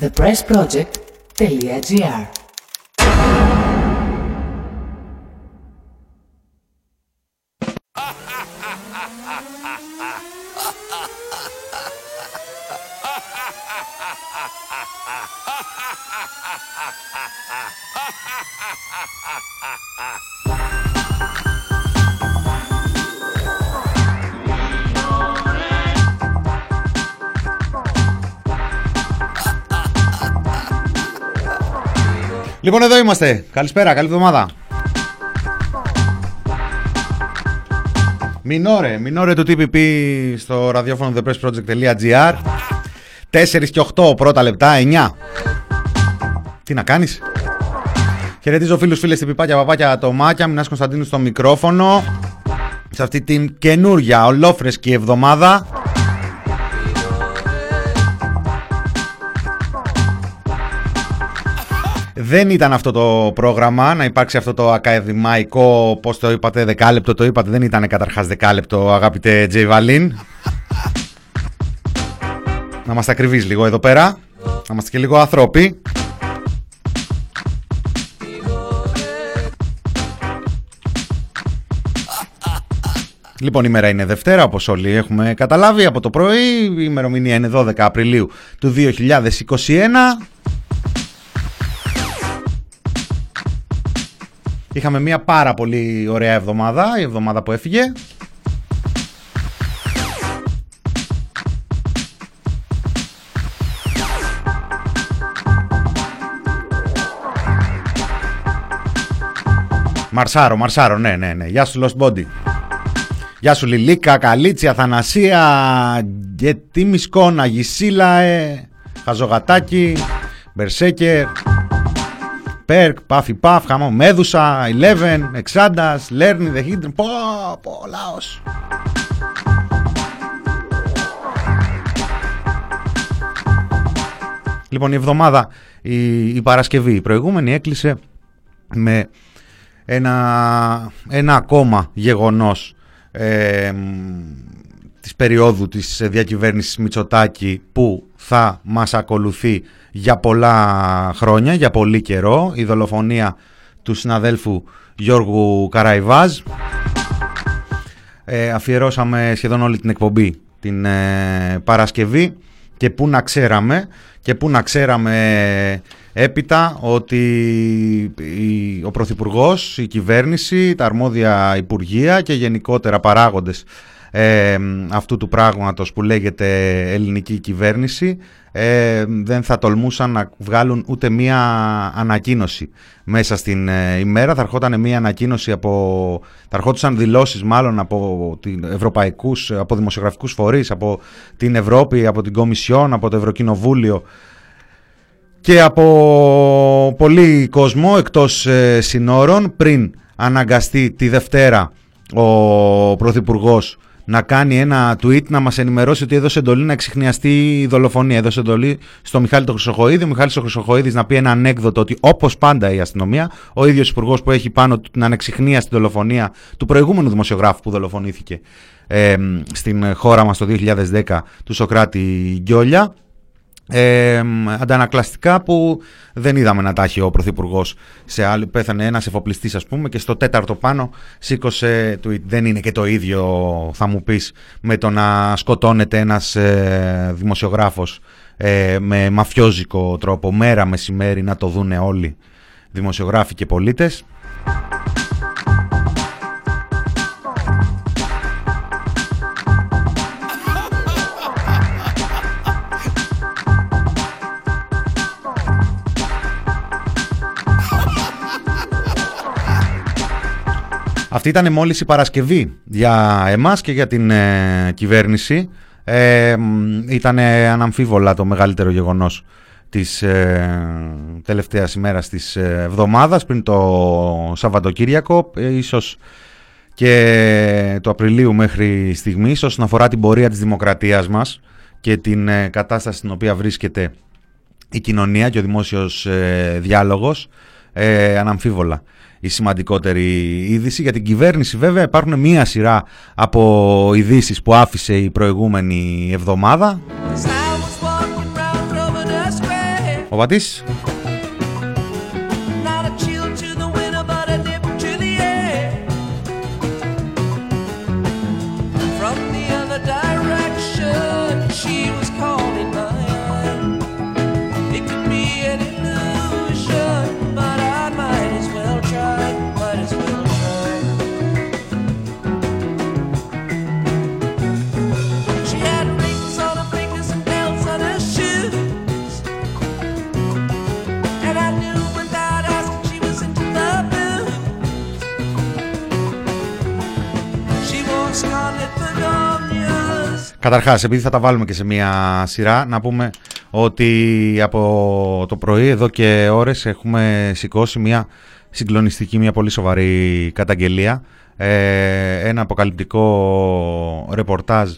thepressproject.gr Λοιπόν, εδώ είμαστε. Καλησπέρα, καλή εβδομάδα. Μινόρε, μινόρε του TPP στο ραδιόφωνο thepressproject.gr 4 και 8 πρώτα λεπτά, 9. Τι να κάνεις; Χαιρετίζω φίλους, φίλες, τυπιπάκια, παπάκια, ατομάκια. Μινάς Κωνσταντίνου στο μικρόφωνο. Σε αυτή την καινούργια ολόφρεσκη εβδομάδα. Δεν ήταν αυτό το πρόγραμμα να υπάρξει αυτό το ακαδημαϊκό, πώς το είπατε, δεκάλεπτο το είπατε, δεν ήταν καταρχάς δεκάλεπτο αγαπητέ Τζέι Βαλίν. Να είμαστε ακριβείς λίγο εδώ πέρα, να είμαστε και λίγο ανθρώποι. Λοιπόν, η μέρα είναι Δευτέρα, όπως όλοι έχουμε καταλάβει από το πρωί. Η ημερομηνία είναι 12 Απριλίου του 2021. Είχαμε μια πάρα πολύ ωραία εβδομάδα, η εβδομάδα που έφυγε. Μαρσάρο, Μαρσάρο, ναι, ναι, ναι. Γεια σου Lost Body. Γεια σου Λιλίκα, Καλίτσια, Θανασία, Γκετή Μισκόνα, Γυσίλα, ε, Χαζογατάκι, Μπερσέκερ. Perk, Puffy Puff, χαμό, Μέδουσα, Eleven, Εξάντας, Learning the Hidden, πω, πω, λαός. Λοιπόν, η εβδομάδα, η, η Παρασκευή, η προηγούμενη έκλεισε με ένα, ένα ακόμα γεγονός ε, της περίοδου της διακυβέρνησης Μητσοτάκη που θα μας ακολουθεί για πολλά χρόνια, για πολύ καιρό, η δολοφονία του συναδέλφου Γιώργου Καραϊβάζ. Ε, αφιερώσαμε σχεδόν όλη την εκπομπή την ε, Παρασκευή και πού να ξέραμε και πού να ξέραμε έπειτα ότι ο Πρωθυπουργός, η κυβέρνηση, τα αρμόδια Υπουργεία και γενικότερα παράγοντες ε, αυτού του πράγματος που λέγεται ελληνική κυβέρνηση ε, δεν θα τολμούσαν να βγάλουν ούτε μία ανακοίνωση μέσα στην ε, ημέρα. Θα ερχόταν μία ανακοίνωση από... θα ερχόντουσαν δηλώσεις μάλλον από, την ευρωπαϊκούς, από δημοσιογραφικούς φορείς, από την Ευρώπη, από την Κομισιόν, από το Ευρωκοινοβούλιο και από πολύ κόσμο εκτός ε, συνόρων πριν αναγκαστεί τη Δευτέρα ο Πρωθυπουργός να κάνει ένα tweet να μας ενημερώσει ότι έδωσε εντολή να εξηχνιαστεί η δολοφονία. Έδωσε εντολή στο Μιχάλη το Χρυσοχοίδη. Ο Μιχάλης ο Χρυσοχοίδης να πει ένα ανέκδοτο ότι όπως πάντα η αστυνομία, ο ίδιος υπουργός που έχει πάνω την ανεξιχνία στην δολοφονία του προηγούμενου δημοσιογράφου που δολοφονήθηκε ε, στην χώρα μας το 2010 του Σοκράτη Γκιόλια, ε, αντανακλαστικά που δεν είδαμε να τα έχει ο Πρωθυπουργός σε άλλη. Πέθανε ένας εφοπλιστής, ας πούμε, και στο τέταρτο πάνω σήκωσε. Του, δεν είναι και το ίδιο, θα μου πεις, με το να σκοτώνεται ένας ε, δημοσιογράφος ε, με μαφιόζικο τρόπο, μέρα μεσημέρι να το δούνε όλοι δημοσιογράφοι και πολίτες. Αυτή ήταν μόλις η Παρασκευή για εμάς και για την ε, κυβέρνηση. Ε, ήταν αναμφίβολα το μεγαλύτερο γεγονός της ε, τελευταίας ημέρας της ε, εβδομάδας πριν το Σαββατοκύριακο. Ε, ίσως και το Απριλίου μέχρι στιγμής όσον αφορά την πορεία της δημοκρατίας μας και την κατάσταση στην οποία βρίσκεται η κοινωνία και ο δημόσιος διάλογος. Αναμφίβολα η σημαντικότερη είδηση. Για την κυβέρνηση βέβαια υπάρχουν μία σειρά από ειδήσεις που άφησε η προηγούμενη εβδομάδα. Ο Πατής. Καταρχάς, επειδή θα τα βάλουμε και σε μία σειρά, να πούμε ότι από το πρωί εδώ και ώρες έχουμε σηκώσει μία συγκλονιστική, μία πολύ σοβαρή καταγγελία. Ε, ένα αποκαλυπτικό ρεπορτάζ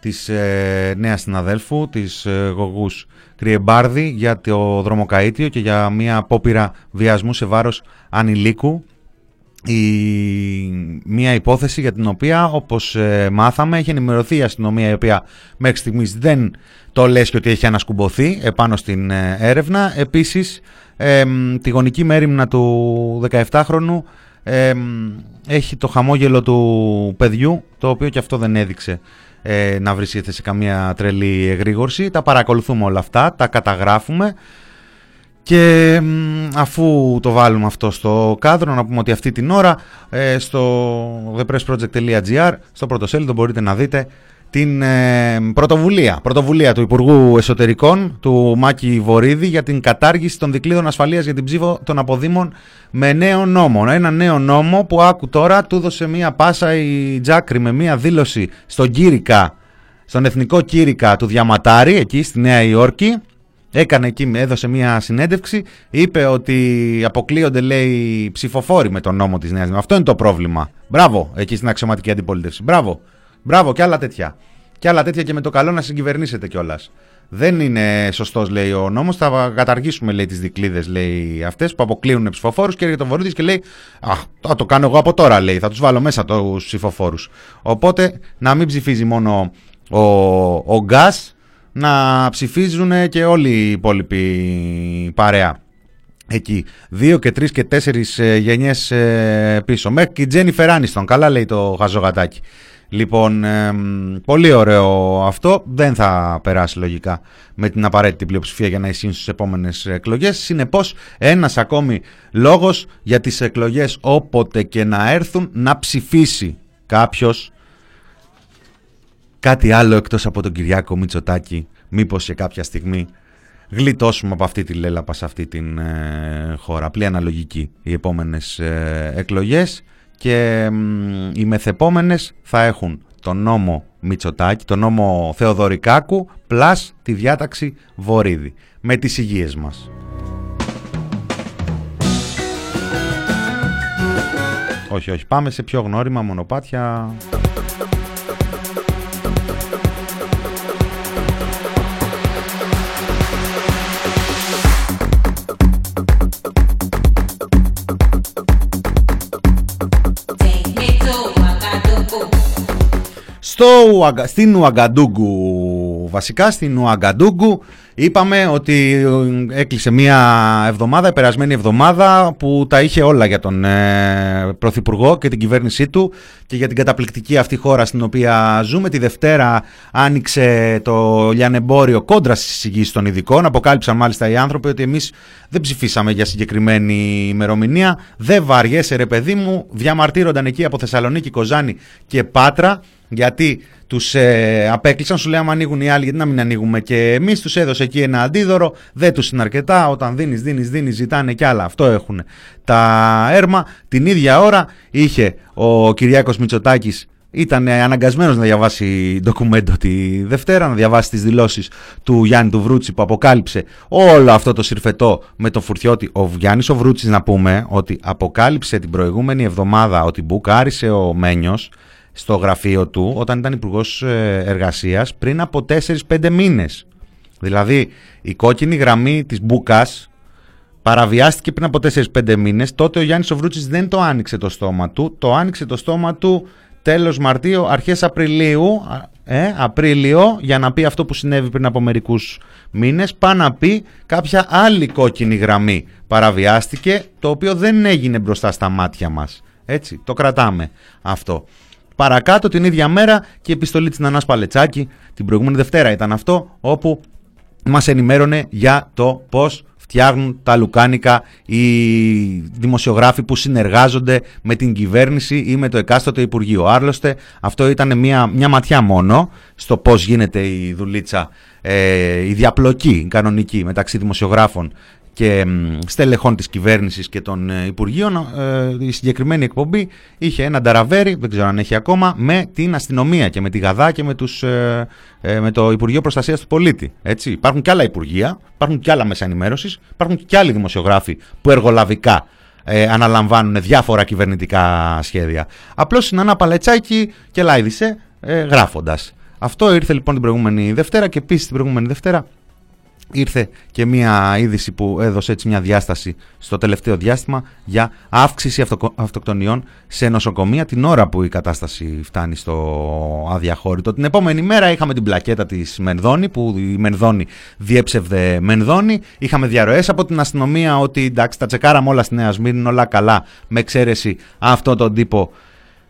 της ε, νέας συναδέλφου, της ε, Γογούς Κριεμπάρδη για το δρομοκαΐτιο και για μία απόπειρα βιασμού σε βάρος ανηλίκου η, μια υπόθεση για την οποία όπως ε, μάθαμε έχει ενημερωθεί η αστυνομία η οποία μέχρι στιγμής δεν το λες και ότι έχει ανασκουμποθεί επάνω στην ε, έρευνα. Επίσης τη γονική μέρημνα του 17χρονου έχει το χαμόγελο του παιδιού το οποίο και αυτό δεν έδειξε ε, να βρίσκεται σε καμία τρελή εγρήγορση. Τα παρακολουθούμε όλα αυτά, τα καταγράφουμε. Και αφού το βάλουμε αυτό στο κάδρο, να πούμε ότι αυτή την ώρα ε, στο thepressproject.gr, στο πρωτοσέλιδο μπορείτε να δείτε την ε, πρωτοβουλία, πρωτοβουλία του Υπουργού Εσωτερικών, του Μάκη Βορύδη, για την κατάργηση των δικλείδων ασφαλείας για την ψήφο των αποδήμων με νέο νόμο. Ένα νέο νόμο που άκου τώρα, του έδωσε μία πάσα η Τζάκρη με μία δήλωση στον Κύρικα, στον Εθνικό Κύρικα του Διαματάρη, εκεί στη Νέα Υόρκη, Έκανε εκεί, έδωσε μια συνέντευξη, είπε ότι αποκλείονται λέει ψηφοφόροι με τον νόμο της Νέας Δημοκρατίας. Αυτό είναι το πρόβλημα. Μπράβο, εκεί στην αξιωματική αντιπολίτευση. Μπράβο, μπράβο και άλλα τέτοια. Και άλλα τέτοια και με το καλό να συγκυβερνήσετε κιόλας. Δεν είναι σωστός, λέει ο νόμος. Θα καταργήσουμε, λέει, τις δικλείδε, λέει, αυτές που αποκλείουν ψηφοφόρους. Και έρχεται ο Βορύδης και λέει: Α, θα το κάνω εγώ από τώρα, λέει. Θα τους βάλω μέσα τους ψηφοφόρους. Οπότε να μην ψηφίζει μόνο ο, ο Γκάς, να ψηφίζουν και όλοι οι υπόλοιποι παρέα. Εκεί. Δύο και τρεις και τέσσερις ε, γενιές ε, πίσω. Μέχρι και η Τζένι Φεράνιστον. Καλά λέει το χαζογατάκι. Λοιπόν, πολύ ωραίο αυτό. Δεν θα περάσει λογικά με την απαραίτητη πλειοψηφία για να ισχύσει στις επόμενες εκλογές. Συνεπώς, ένας ακόμη λόγος για τις εκλογές όποτε και να έρθουν να ψηφίσει κάποιος κάτι άλλο εκτός από τον Κυριάκο Μητσοτάκη μήπως σε κάποια στιγμή γλιτώσουμε από αυτή τη λέλαπα σε αυτή την ε, χώρα. Απλή αναλογική οι επόμενες ε, εκλογές και οι μεθεπόμενες θα έχουν τον νόμο Μητσοτάκη, τον νόμο Θεοδωρικάκου πλάς τη διάταξη Βορύδη με τις υγείες μας. Όχι, όχι, πάμε σε πιο γνώριμα μονοπάτια. Στο, στην Ουαγκαντούγκου βασικά στην Ουαγκαντούγκου είπαμε ότι έκλεισε μια εβδομάδα, περασμένη εβδομάδα που τα είχε όλα για τον ε, Πρωθυπουργό και την κυβέρνησή του και για την καταπληκτική αυτή χώρα στην οποία ζούμε. Τη Δευτέρα άνοιξε το λιανεμπόριο κόντρα στις εισηγήσεις των ειδικών. Αποκάλυψαν μάλιστα οι άνθρωποι ότι εμείς δεν ψηφίσαμε για συγκεκριμένη ημερομηνία. Δεν βαριέσαι ρε παιδί μου, διαμαρτύρονταν εκεί από Θεσσαλονίκη, Κοζάνη και Πάτρα γιατί τους ε, απέκλεισαν, σου λέει: ανοίγουν οι άλλοι, γιατί να μην ανοίγουμε και εμείς. Τους έδωσε εκεί ένα αντίδωρο, δεν τους είναι αρκετά. Όταν δίνεις, δίνεις, δίνεις, ζητάνε κι άλλα. Αυτό έχουν τα έρμα. Την ίδια ώρα είχε ο Κυριάκος Μητσοτάκης ήταν αναγκασμένος να διαβάσει ντοκουμέντο τη Δευτέρα, να διαβάσει τις δηλώσεις του Γιάννη του Βρούτσι που αποκάλυψε όλο αυτό το συρφετό με τον Φουρτιώτη. Ο Γιάννης ο Βρούτσης να πούμε ότι αποκάλυψε την προηγούμενη εβδομάδα ότι μπουκάρισε ο Μένιος στο γραφείο του όταν ήταν υπουργός ε, εργασίας πριν από 4-5 μήνες. Δηλαδή η κόκκινη γραμμή της Μπούκας παραβιάστηκε πριν από 4-5 μήνες. Τότε ο Γιάννης Οβρούτσης δεν το άνοιξε το στόμα του. Το άνοιξε το στόμα του τέλος Μαρτίου, αρχές Απριλίου, ε, Απρίλιο, για να πει αυτό που συνέβη πριν από μερικούς μήνες, πάει να πει κάποια άλλη κόκκινη γραμμή παραβιάστηκε, το οποίο δεν έγινε μπροστά στα μάτια μας. Έτσι, το κρατάμε αυτό. Παρακάτω την ίδια μέρα και η επιστολή της Νανάς Παλετσάκη, την προηγούμενη Δευτέρα ήταν αυτό, όπου μας ενημέρωνε για το πώς φτιάχνουν τα λουκάνικα οι δημοσιογράφοι που συνεργάζονται με την κυβέρνηση ή με το εκάστοτε Υπουργείο. Άρλωστε, αυτό ήταν μια, μια ματιά μόνο στο πώς γίνεται η δουλίτσα, ε, η διαπλοκή κανονική μεταξύ δημοσιογράφων και στελεχών της κυβέρνησης και των ε, Υπουργείων ε, η συγκεκριμένη εκπομπή είχε ένα νταραβέρι, δεν ξέρω αν έχει ακόμα, με την αστυνομία και με τη ΓΑΔΑ και με, τους, ε, με το Υπουργείο Προστασίας του Πολίτη. Έτσι. Υπάρχουν και άλλα Υπουργεία, υπάρχουν και άλλα μέσα ενημέρωσης, υπάρχουν και άλλοι δημοσιογράφοι που εργολαβικά ε, αναλαμβάνουν διάφορα κυβερνητικά σχέδια. Απλώς είναι ένα παλετσάκι και λάιδισε ε, γράφοντας. Αυτό ήρθε λοιπόν την προηγούμενη Δευτέρα και επίσης την προηγούμενη Δευτέρα ήρθε και μια είδηση που έδωσε έτσι μια διάσταση στο τελευταίο διάστημα για αύξηση αυτοκτονιών σε νοσοκομεία την ώρα που η κατάσταση φτάνει στο αδιαχώρητο. Την επόμενη μέρα είχαμε την πλακέτα της Μενδώνη που η Μενδώνη διέψευδε Μενδώνη. Είχαμε διαρροές από την αστυνομία ότι εντάξει τα τσεκάραμε όλα στη Νέα Σμύρνη όλα καλά με εξαίρεση αυτόν τον τύπο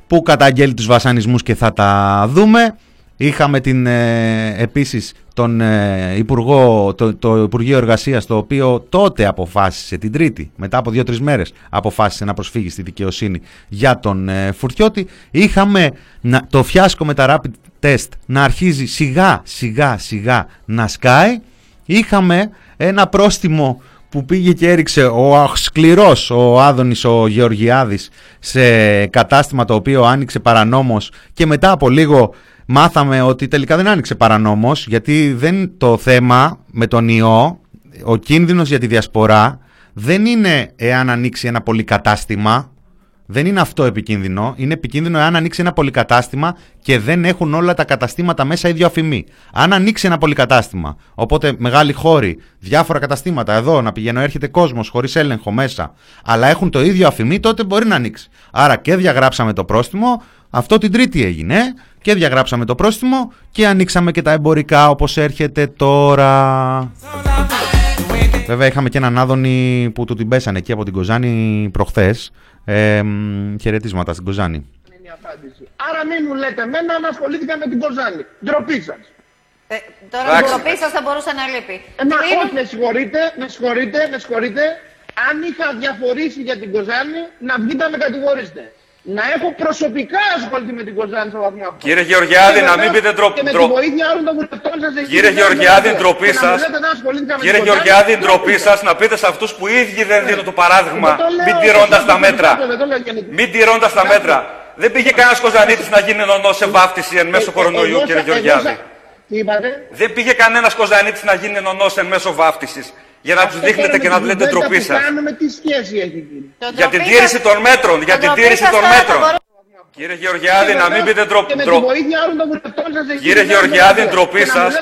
που καταγγέλει τους βασανισμούς και θα τα δούμε. Είχαμε την, ε, επίσης τον ε, Υπουργό, το, το Υπουργείο Εργασίας το οποίο τότε αποφάσισε την Τρίτη μετά από δύο-τρεις μέρες αποφάσισε να προσφύγει στη δικαιοσύνη για τον ε, Φουρτιώτη. Είχαμε να, το φιάσκο με τα rapid test να αρχίζει σιγά σιγά σιγά να σκάει. Είχαμε ένα πρόστιμο που πήγε και έριξε ο σκληρός ο Άδωνης ο Γεωργιάδης σε κατάστημα το οποίο άνοιξε παρανόμως και μετά από λίγο μάθαμε ότι τελικά δεν άνοιξε παρανόμως γιατί δεν το θέμα με τον ιό, ο κίνδυνος για τη διασπορά δεν είναι εάν ανοίξει ένα πολυκατάστημα, δεν είναι αυτό επικίνδυνο. Είναι επικίνδυνο εάν ανοίξει ένα πολυκατάστημα και δεν έχουν όλα τα καταστήματα μέσα ίδιο αφημί. Αν ανοίξει ένα πολυκατάστημα, οπότε μεγάλοι χώροι, διάφορα καταστήματα εδώ να πηγαίνω, έρχεται κόσμος χωρίς έλεγχο μέσα, αλλά έχουν το ίδιο αφημί, τότε μπορεί να ανοίξει. Άρα και διαγράψαμε το πρόστιμο, αυτό την Τρίτη έγινε και διαγράψαμε το πρόστιμο και ανοίξαμε και τα εμπορικά όπως έρχεται τώρα. Βέβαια είχαμε και έναν Άδωνη που του την πέσανε εκεί από την Κοζάνη προχθές. Ε, χαιρετίσματα στην Κοζάνη. Άρα μην μου λέτε εμένα να ασχολήθηκα με την Κοζάνη. Ντροπή σας. Ε, τώρα η ντροπή σας θα μπορούσε να λείπει. Ε, μα όχι, με συγχωρείτε, με συγχωρείτε, με συγχωρείτε. Αν είχα διαφορήσει για την Κοζάνη, να βγείτε να με κατηγορήσετε να έχω προσωπικά ασχοληθεί με την Κοζάνη στο βαθμό αυτό. Κύριε Γεωργιάδη, να μην πείτε ντροπή. Και με τη βοήθεια όλων των βουλευτών σας. Κύριε Γεωργιάδη, ντροπή σα. Κύριε Γεωργιάδη, ντροπή σας να πείτε σε αυτούς που οι ίδιοι δεν δίνουν το παράδειγμα, μην τηρώντας τα μέτρα. Μην τηρώντας τα μέτρα. Δεν πήγε κανένας Κοζανίτης να γίνει νονός σε βάφτιση εν μέσω κορονοϊού, κύριε Γεωργιάδη. Δεν πήγε κανένας Κοζανίτης να γίνει νονός εν μέσω βάφτισης για να τους δείχνετε και να του λέτε ντροπή σας. Για την τήρηση των μέτρων. Για την τήρηση των μέτρων. Κύριε Γεωργιάδη, να μην πείτε ντροπή. Κύριε Γεωργιάδη, ντροπή σας.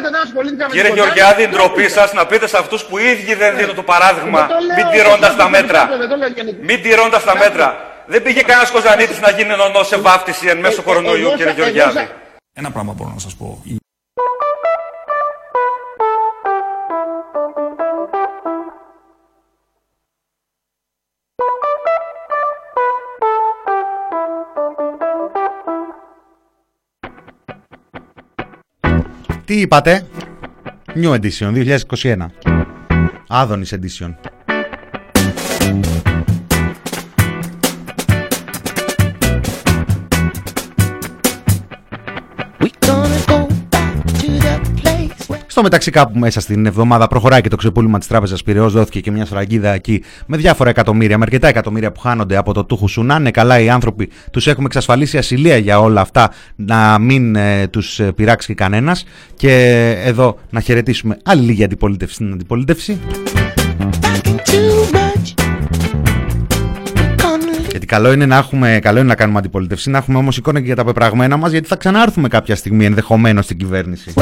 Κύριε Γεωργιάδη, ντροπή σας να πείτε σε αυτούς που οι ίδιοι δεν δίνουν το παράδειγμα, μην τηρώντας τα μέτρα. Μην τηρώντας τα μέτρα. Δεν πήγε κανένας Κοζανίτης να γίνει νονός σε βάφτιση εν μέσω κορονοϊού, κύριε Γεωργιάδη. Ένα πράγμα μπορώ να σας πω. Τι είπατε? New Edition 2021. Άδωνης Edition. Στο μεταξύ, κάπου μέσα στην εβδομάδα προχωράει και το ξεπούλημα της Τράπεζας Πυραιός. Δόθηκε και μια σφραγίδα εκεί με διάφορα εκατομμύρια, με αρκετά εκατομμύρια που χάνονται από το τούχου σου. Να είναι καλά οι άνθρωποι, τους έχουμε εξασφαλίσει ασυλία για όλα αυτά, να μην ε, τους ε, πειράξει κανένας. Και εδώ να χαιρετήσουμε άλλη λίγη αντιπολίτευση στην αντιπολίτευση. Γιατί καλό είναι, να έχουμε, καλό είναι να κάνουμε αντιπολίτευση, να έχουμε όμως εικόνα και για τα πεπραγμένα μας, γιατί θα ξανάρθουμε κάποια στιγμή ενδεχομένως στην κυβέρνηση.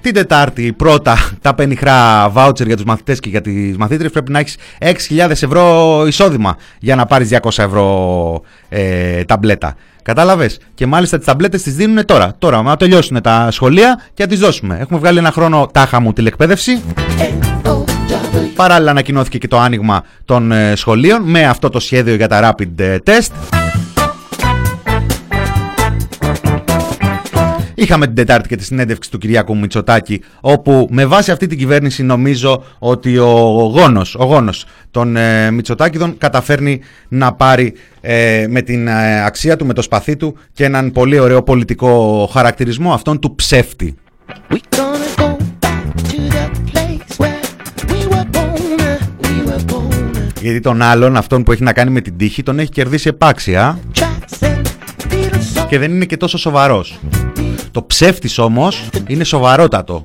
Την Τετάρτη πρώτα τα πενιχρά βάουτσερ για τους μαθητές και για τις μαθήτρες πρέπει να έχεις 6.000 ευρώ εισόδημα για να πάρεις 200 ευρώ ε, ταμπλέτα. Κατάλαβες; Και μάλιστα τις ταμπλέτες τις δίνουν τώρα. Τώρα, να τελειώσουν τα σχολεία και να τις δώσουμε. Έχουμε βγάλει ένα χρόνο τάχα μου τηλεκπαίδευση. Παράλληλα ανακοινώθηκε και το άνοιγμα των ε, σχολείων με αυτό το σχέδιο για τα rapid ε, test. Είχαμε την Τετάρτη και τη συνέντευξη του Κυριάκου Μητσοτάκη, όπου με βάση αυτή την κυβέρνηση νομίζω ότι ο γόνος, ο γόνος των ε, Μητσοτάκηδων καταφέρνει να πάρει ε, με την ε, αξία του, με το σπαθί του και έναν πολύ ωραίο πολιτικό χαρακτηρισμό αυτόν του ψεύτη. Γιατί τον άλλον, αυτόν που έχει να κάνει με την τύχη, τον έχει κερδίσει επάξια και δεν είναι και τόσο σοβαρός. Το ψεύτης όμως είναι σοβαρότατο.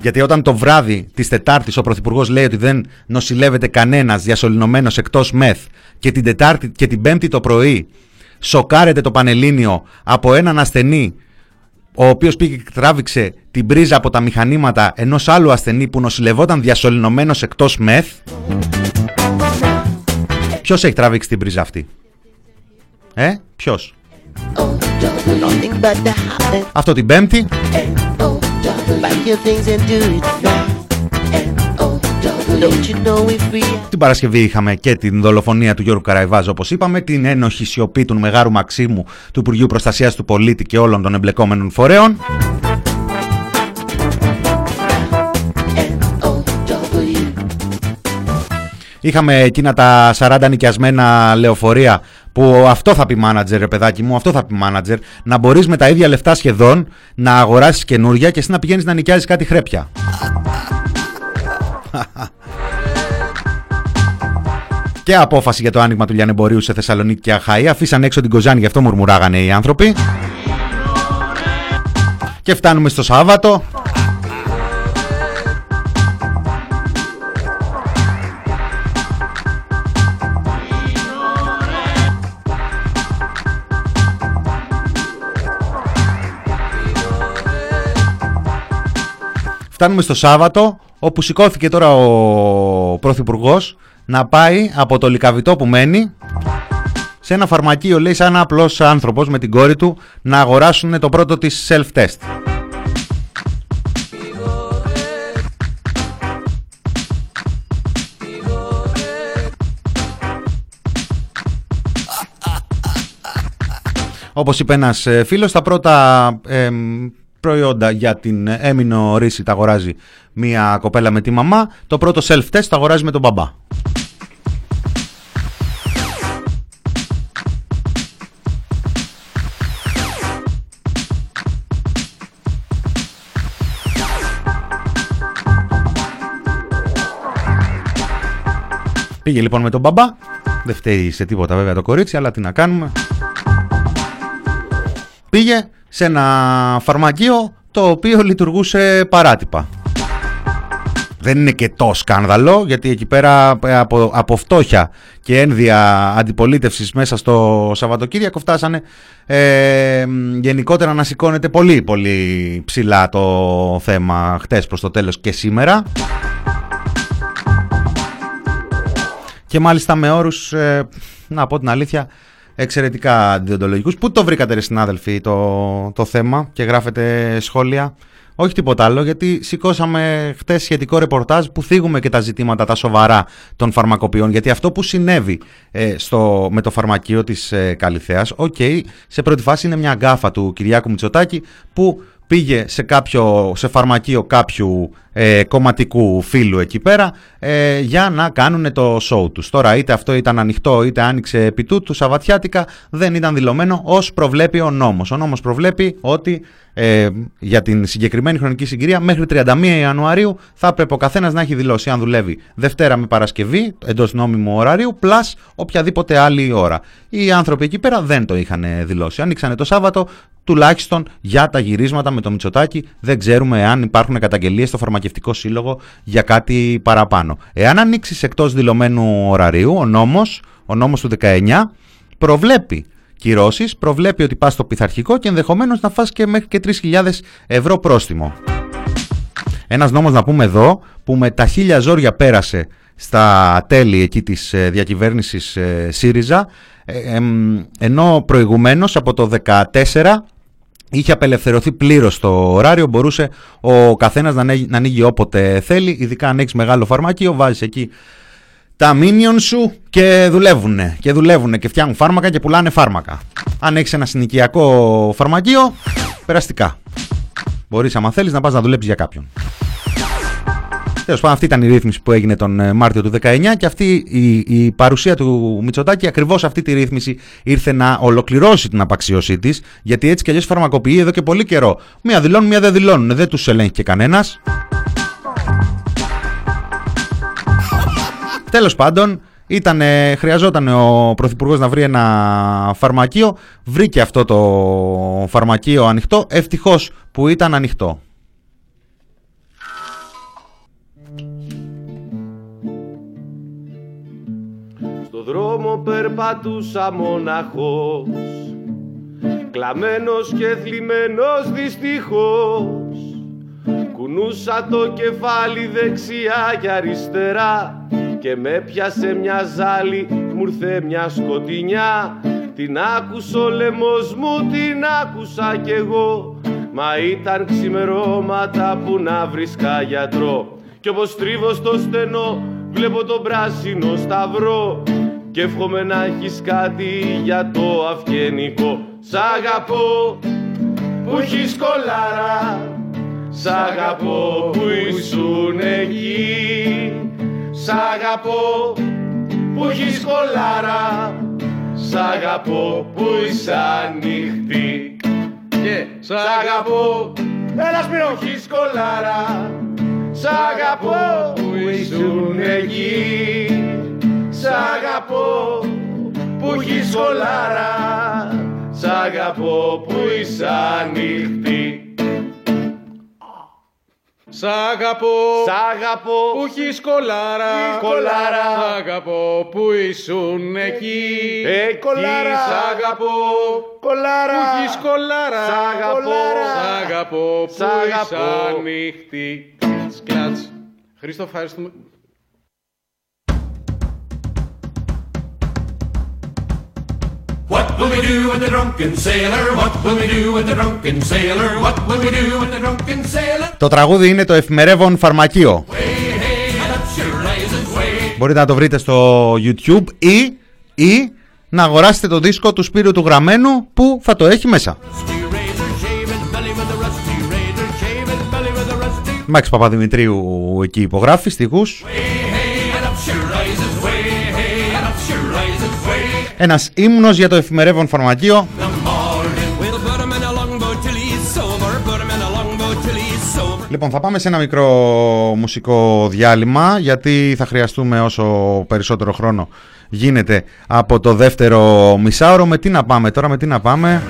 Γιατί όταν το βράδυ της Τετάρτης ο Πρωθυπουργός λέει ότι δεν νοσηλεύεται κανένας διασωληνωμένος εκτός μεθ και την Τετάρτη και την Πέμπτη το πρωί σοκάρεται το Πανελλήνιο από έναν ασθενή ο οποίος πήγε και τράβηξε την πρίζα από τα μηχανήματα ενός άλλου ασθενή που νοσηλευόταν διασωληνωμένος εκτός μεθ Ποιος έχει τράβηξει την πρίζα αυτή; Ε, ποιος; Αυτό την Πέμπτη. Την Παρασκευή είχαμε και την δολοφονία του Γιώργου Καραϊβάζου όπως είπαμε, την ένοχη σιωπή του Μεγάρου Μαξίμου του Υπουργείου Προστασίας του Πολίτη και όλων των εμπλεκόμενων φορέων. Είχαμε εκείνα τα 40 νοικιασμένα λεωφορεία που αυτό θα πει manager, ρε παιδάκι μου, αυτό θα πει manager. Να μπορείς με τα ίδια λεφτά σχεδόν να αγοράσεις καινούρια και εσύ να πηγαίνεις να νοικιάζεις κάτι χρέπια. και απόφαση για το άνοιγμα του λιανεμπορίου σε Θεσσαλονίκη και Αχαΐ. Αφήσαν έξω την Κοζάνη, γι' αυτό μουρμουράγανε οι άνθρωποι. Και φτάνουμε στο Σάββατο. Φτάνουμε στο Σάββατο, όπου σηκώθηκε τώρα ο Πρωθυπουργός να πάει από το λικαβιτό που μένει σε ένα φαρμακείο, λέει, σαν απλός άνθρωπος με την κόρη του να αγοράσουν το πρώτο της self-test. Όπως είπε ένας ε, φίλος, τα πρώτα προϊόντα για την έμεινο ρίση τα αγοράζει μία κοπέλα με τη μαμά. Το πρώτο self-test το αγοράζει με τον μπαμπά. Πήγε λοιπόν με τον μπαμπά. Δεν φταίει σε τίποτα βέβαια το κορίτσι, αλλά τι να κάνουμε. Πήγε σε ένα φαρμακείο το οποίο λειτουργούσε παράτυπα. Δεν είναι και το σκάνδαλο, γιατί εκεί πέρα ε, από, από φτώχεια και ένδια αντιπολίτευσης μέσα στο Σαββατοκύριακο φτάσανε ε, γενικότερα να σηκώνεται πολύ πολύ ψηλά το θέμα χτες προς το τέλος και σήμερα. Και μάλιστα με όρους, ε, να πω την αλήθεια, εξαιρετικά αντιδεοντολογικούς. Πού το βρήκατε ρε συνάδελφοι το, το θέμα και γράφετε σχόλια; Όχι τίποτα άλλο, γιατί σηκώσαμε χτες σχετικό ρεπορτάζ που θίγουμε και τα ζητήματα τα σοβαρά των φαρμακοποιών. Γιατί αυτό που συνέβη ε, στο, με το φαρμακείο της ε, Καλλιθέας, οκ, σε πρώτη φάση είναι μια γκάφα του Κυριάκου Μητσοτάκη που πήγε σε, κάποιο, σε φαρμακείο κάποιου ε, κομματικού φίλου εκεί πέρα ε, για να κάνουν το show τους. Τώρα είτε αυτό ήταν ανοιχτό είτε άνοιξε επί τούτου Σαββατιάτικα δεν ήταν δηλωμένο ως προβλέπει ο νόμος. Ο νόμος προβλέπει ότι ε, για την συγκεκριμένη χρονική συγκυρία μέχρι 31 Ιανουαρίου θα έπρεπε ο καθένας να έχει δηλώσει αν δουλεύει Δευτέρα με Παρασκευή εντός νόμιμου ωραρίου, πλάς οποιαδήποτε άλλη ώρα. Οι άνθρωποι εκεί πέρα δεν το είχαν δηλώσει. Ανοίξανε το Σάββατο, τουλάχιστον για τα γυρίσματα με το Μητσοτάκι. Δεν ξέρουμε αν υπάρχουν καταγγελίες στο Φαρμακευτικό Σύλλογο για κάτι παραπάνω. Εάν ανοίξεις εκτός δηλωμένου ωραρίου, ο νόμος ο νόμος του 19 προβλέπει κυρώσεις, προβλέπει ότι πας στο πειθαρχικό και ενδεχομένως να φας και μέχρι και 3.000 ευρώ πρόστιμο. Ένας νόμος να πούμε εδώ που με τα χίλια ζόρια πέρασε στα τέλη εκεί της ε, διακυβέρνησης ε, ΣΥΡΙΖΑ ε, ενώ προηγουμένως από το 2014 είχε απελευθερωθεί πλήρως το ωράριο μπορούσε ο καθένας να ανοίγει όποτε θέλει ειδικά αν έχεις μεγάλο φαρμακείο βάζεις εκεί τα minion σου και δουλεύουν και δουλεύουν και φτιάχνουν φάρμακα και πουλάνε φάρμακα. Αν έχεις ένα συνοικιακό φαρμακείο περαστικά. Μπορείς άμα θέλεις να πας να δουλέψεις για κάποιον Τέλος πάντων, αυτή ήταν η ρύθμιση που έγινε τον ε, Μάρτιο του 19 και αυτή η, η παρουσία του Μητσοτάκη, ακριβώς αυτή τη ρύθμιση ήρθε να ολοκληρώσει την απαξίωσή της, γιατί έτσι κι αλλιώς φαρμακοποιεί εδώ και πολύ καιρό. Μία δηλώνουν, μία δεν δηλώνουν. Δεν τους ελέγχει και κανένας. Τέλος πάντων, ήταν, χρειαζόταν ο Πρωθυπουργός να βρει ένα φαρμακείο. Βρήκε αυτό το φαρμακείο ανοιχτό. Ευτυχώς που ήταν ανοιχτό. Δρόμο περπατούσα μοναχός. Κλαμμένος και θλιμμένος δυστυχώς. Κουνούσα το κεφάλι δεξιά και αριστερά Και με πιάσε μια ζάλη, μου ήρθε μια σκοτεινιά. Την άκουσε ο λαιμός μου, την άκουσα κι εγώ. Μα ήταν ξημερώματα που να βρίσκα γιατρό. Κι όπως τρίβω στο στενό βλέπω τον πράσινο σταυρό και εύχομαι να έχεις κάτι για το αυγενικό. Σ' αγαπώ που έχεις κολάρα. Σ' αγαπώ που ήσουν εκεί. Σ' αγαπώ που έχεις κολάρα. Σ' αγαπώ που είσαι ανοιχτή. Και σ' αγαπώ Έλα Σπύρο. Έχεις κολάρα. Σ' αγαπώ που ήσουν εκεί Σ' αγαπώ που έχεις κολάρα Σ' αγαπώ που είσαι ανοιχτή Σ' αγαπώ, Σ' αγαπώ που έχεις κολάρα, κολάρα. Σ' αγαπώ που ήσουν εκεί, ε, κολάρα. Σ' αγαπώ, κολάρα. που έχεις κολάρα, Σ' αγαπώ, Σ' αγαπώ που Σ' αγαπώ. είσαι ανοιχτή. Κλατς. Χρήστο, ευχαριστούμε. What will we do with the drunken sailor? What will we do with the drunken sailor? What will we do with the drunken sailor? Το τραγούδι είναι το εφημερεύον φαρμακείο. Μπορείτε να το βρείτε στο YouTube ή, ή να αγοράσετε το δίσκο του Σπύρου του Γραμμένου που θα το έχει μέσα. Μάξ Παπαδημητρίου εκεί υπογράφει στίχους. Ένας ύμνος για το εφημερεύον φαρμακείο. Λοιπόν θα πάμε σε ένα μικρό μουσικό διάλειμμα γιατί θα χρειαστούμε όσο περισσότερο χρόνο γίνεται από το δεύτερο μισάωρο. Με τι να πάμε τώρα με τι να πάμε;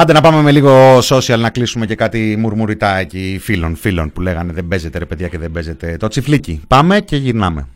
Άντε να πάμε με λίγο social να κλείσουμε και κάτι μουρμουριτά εκεί φίλων, φίλων που λέγανε δεν παίζετε ρε παιδιά και δεν παίζετε το τσιφλίκι. Πάμε και γυρνάμε.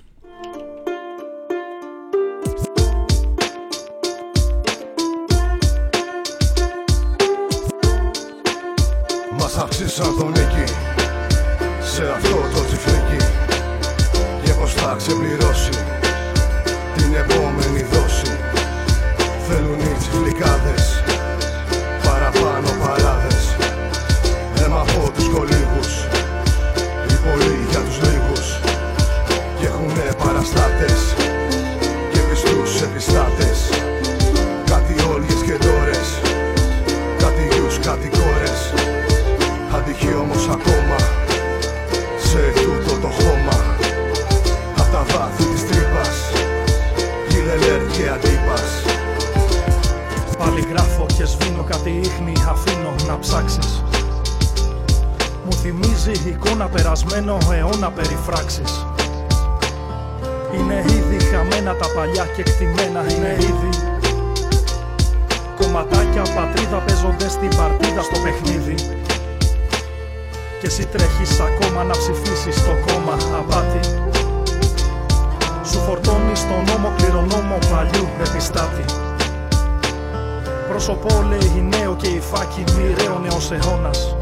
Πρόσωπό λέει νέο και η φάκη μοιραίο νέος αιώνας.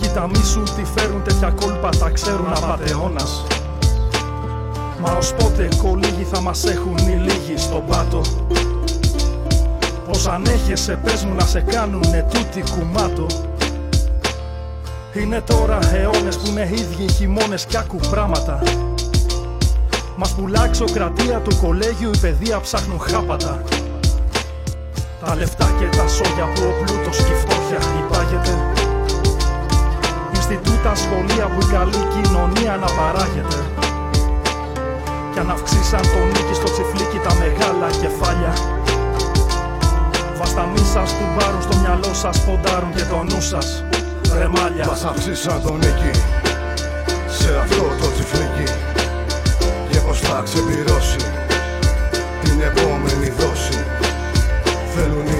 Κοίτα μη σου τι φέρουν τέτοια κόλπα τα ξέρουν απατεώνας Μα ως πότε κολύγοι θα μας έχουν οι λίγοι στον πάτο. Πως ανέχεσαι πες μου να σε κάνουνε τούτη κουμάτο. Είναι τώρα αιώνες που είναι ίδιοι χειμώνες κι άκου πράματα. Μας πουλά κρατία του κολέγιου η παιδεία ψάχνουν χάπατα τα λεφτά και τα σόγια που ο πλούτος και η φτώχεια υπάγεται Ινστιτούτα, σχολεία που η καλή κοινωνία να παράγεται. Κι αν αυξήσαν τον νίκη στο τσιφλίκι τα μεγάλα κεφάλια. Βασταμί σας του μπάρουν στο μυαλό σας ποντάρουν και το νου σας. Ρεμάλια Μας αυξήσαν τον νίκη σε αυτό το τσιφλίκι. Και πως θα ξεπληρώσει την επόμενη δόση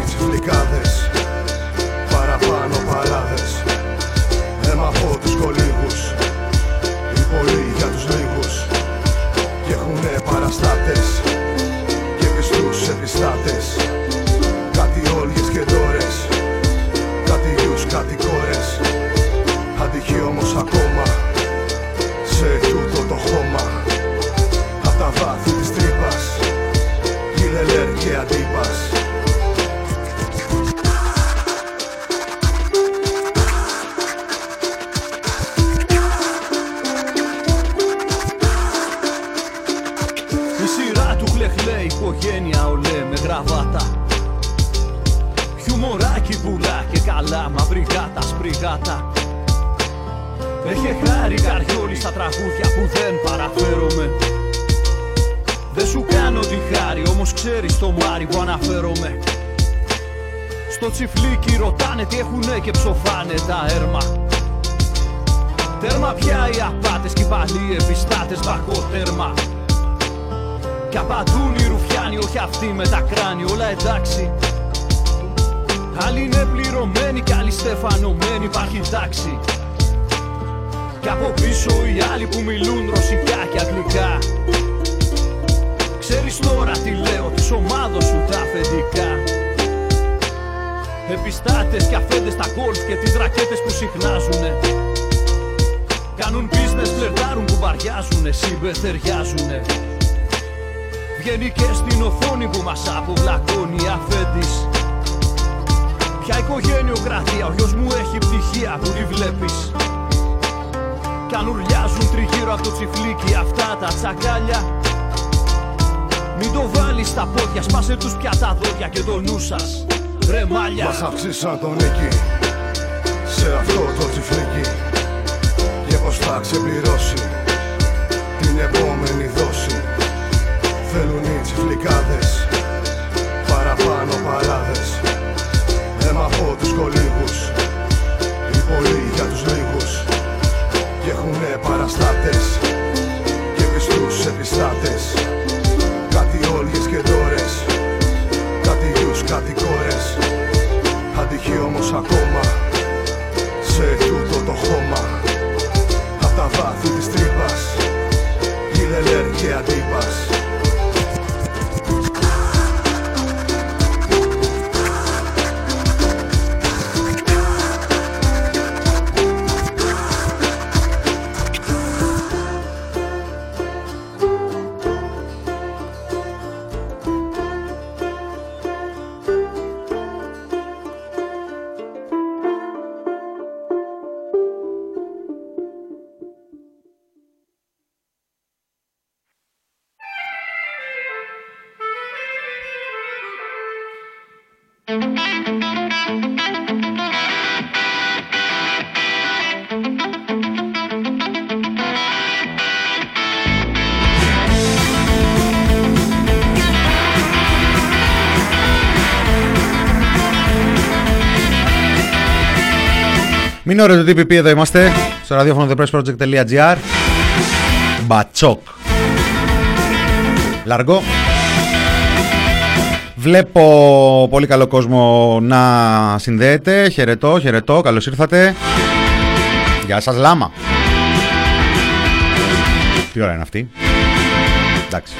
Θέλουν οι τσιφλικάδες Παραπάνω παράδες. Αίμα από τους κολύγους. Οι πολλοί για τους λίγους. Και έχουνε παραστάτες. Και πιστούς επιστάτες. Κάτι όλιες και δώρες Κάτι γιους, κάτι κόρες. Αντυχεί όμως Χιουμοράκι πουλά και καλά μαύρη γάτα σπριγάτα Έχει χάρη καριόλι στα τραγούδια που δεν παραφέρομαι. Δεν σου κάνω τη χάρη όμως ξέρεις το μάρι που αναφέρομαι. Στο τσιφλίκι ρωτάνε τι έχουνε και ψοφάνε τα έρμα. Τέρμα πια οι απάτες και οι παλιοί επιστάτες μπακό τέρμα Κι απαντούν οι ρουφιάνοι, όχι αυτοί με τα κράνη, όλα εντάξει Άλλοι είναι πληρωμένοι κι άλλοι στεφανωμένοι, υπάρχει τάξη. Κι από πίσω οι άλλοι που μιλούν ρωσικά και αγγλικά. Ξέρεις τώρα τι λέω, της ομάδος σου τα αφεντικά. Επιστάτες και αφέντες στα γκολφ και τις ρακέτες που συχνάζουνε. Κάνουν business, φλερτάρουν που βαριάζουνε, συμπεθεριάζουνε. Βγαίνει και στην οθόνη που μας αποβλακώνει αφέντης Ποια οικογένειοκρατία, ο γιος μου έχει πτυχία που τη βλέπεις. Κι αν ουρλιάζουν τριγύρω από το τσιφλίκι αυτά τα τσακάλια. Μην το βάλεις στα πόδια, σπάσε τους πια τα δόντια και το νου σας. Ρε μάλια. Μας αυξήσαν τον νίκη σε αυτό το τσιφλίκι Και πως θα ξεπληρώσει την επόμενη δόση. Θέλουν οι τσιφλικάδες παραπάνω παράδες Αίμα από τους κολύγους Οι πολλοί για τους λίγους. Και έχουνε παραστάτες. Και πιστούς επιστάτες. Κάτι όλιες και δώρες Κάτι γιους, κάτι κόρες. Αντυχεί όμως ακόμα Μην ωραίος το TPP, εδώ είμαστε στο ραδιόφωνο thepressproject.gr Μπατσόκ Λαργό Βλέπω πολύ καλό κόσμο να συνδέεται. Χαιρετώ, χαιρετώ, καλώς ήρθατε. Γεια σας Λάμα. Τι ώρα είναι αυτή; Εντάξει.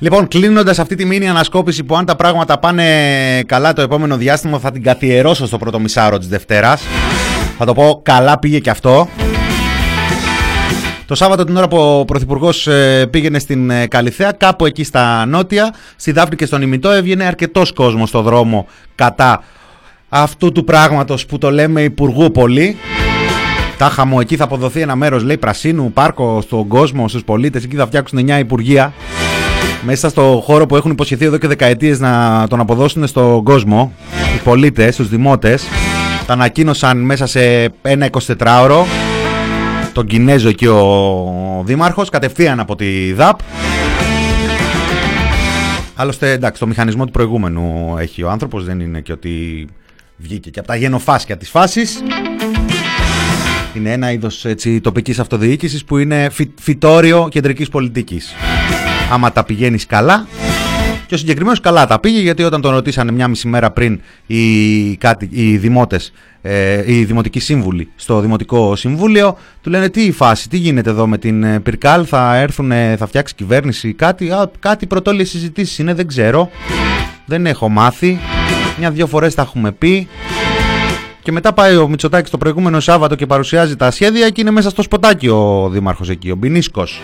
Λοιπόν, κλείνοντας αυτή τη μήνυα ανασκόπηση που αν τα πράγματα πάνε καλά το επόμενο διάστημα θα την καθιερώσω στο πρώτο μισάρο της Δευτέρας. Θα το πω καλά πήγε και αυτό. Το Σάββατο την ώρα που ο Πρωθυπουργός ε, πήγαινε στην ε, Καλιθέα, κάπου εκεί στα νότια, στη Δάφνη και στον Ημιτό, έβγαινε αρκετός κόσμος στο δρόμο κατά αυτού του πράγματος που το λέμε Υπουργού πολύ. Τάχα μου, εκεί θα αποδοθεί ένα μέρος, λέει, πρασίνου, πάρκο στον κόσμο, στους πολίτες. Εκεί θα φτιάξουν 9 υπουργεία μέσα στο χώρο που έχουν υποσχεθεί εδώ και δεκαετίες να τον αποδώσουν στον κόσμο, οι πολίτες, τους δημότες, τα ανακοίνωσαν μέσα σε ένα 24ωρο. Τον Κινέζο εκεί ο Δήμαρχος, κατευθείαν από τη ΔΑΠ. Άλλωστε, εντάξει, το μηχανισμό του προηγούμενου έχει ο άνθρωπος, δεν είναι και ότι βγήκε και από τα γενοφάσκια της φάσης. Είναι ένα είδος έτσι, τοπικής αυτοδιοίκησης που είναι φυτόριο κεντρικής πολιτικής άμα τα πηγαίνεις καλά. Και ο συγκεκριμένος καλά τα πήγε γιατί όταν τον ρωτήσανε μια μισή μέρα πριν οι, κάτι, οι δημότες, ε, οι δημοτικοί σύμβουλοι στο Δημοτικό Συμβούλιο, του λένε τι η φάση, τι γίνεται εδώ με την ε, Πυρκάλ, θα έρθουν, θα φτιάξει κυβέρνηση, κάτι, α, κάτι πρωτόλιε συζητήσεις είναι, δεν ξέρω, δεν έχω μάθει, μια-δυο φορές τα έχουμε πει. Και μετά πάει ο Μητσοτάκης το προηγούμενο Σάββατο και παρουσιάζει τα σχέδια και είναι μέσα στο σποτάκι ο δήμαρχος εκεί, ο Μπινίσκος.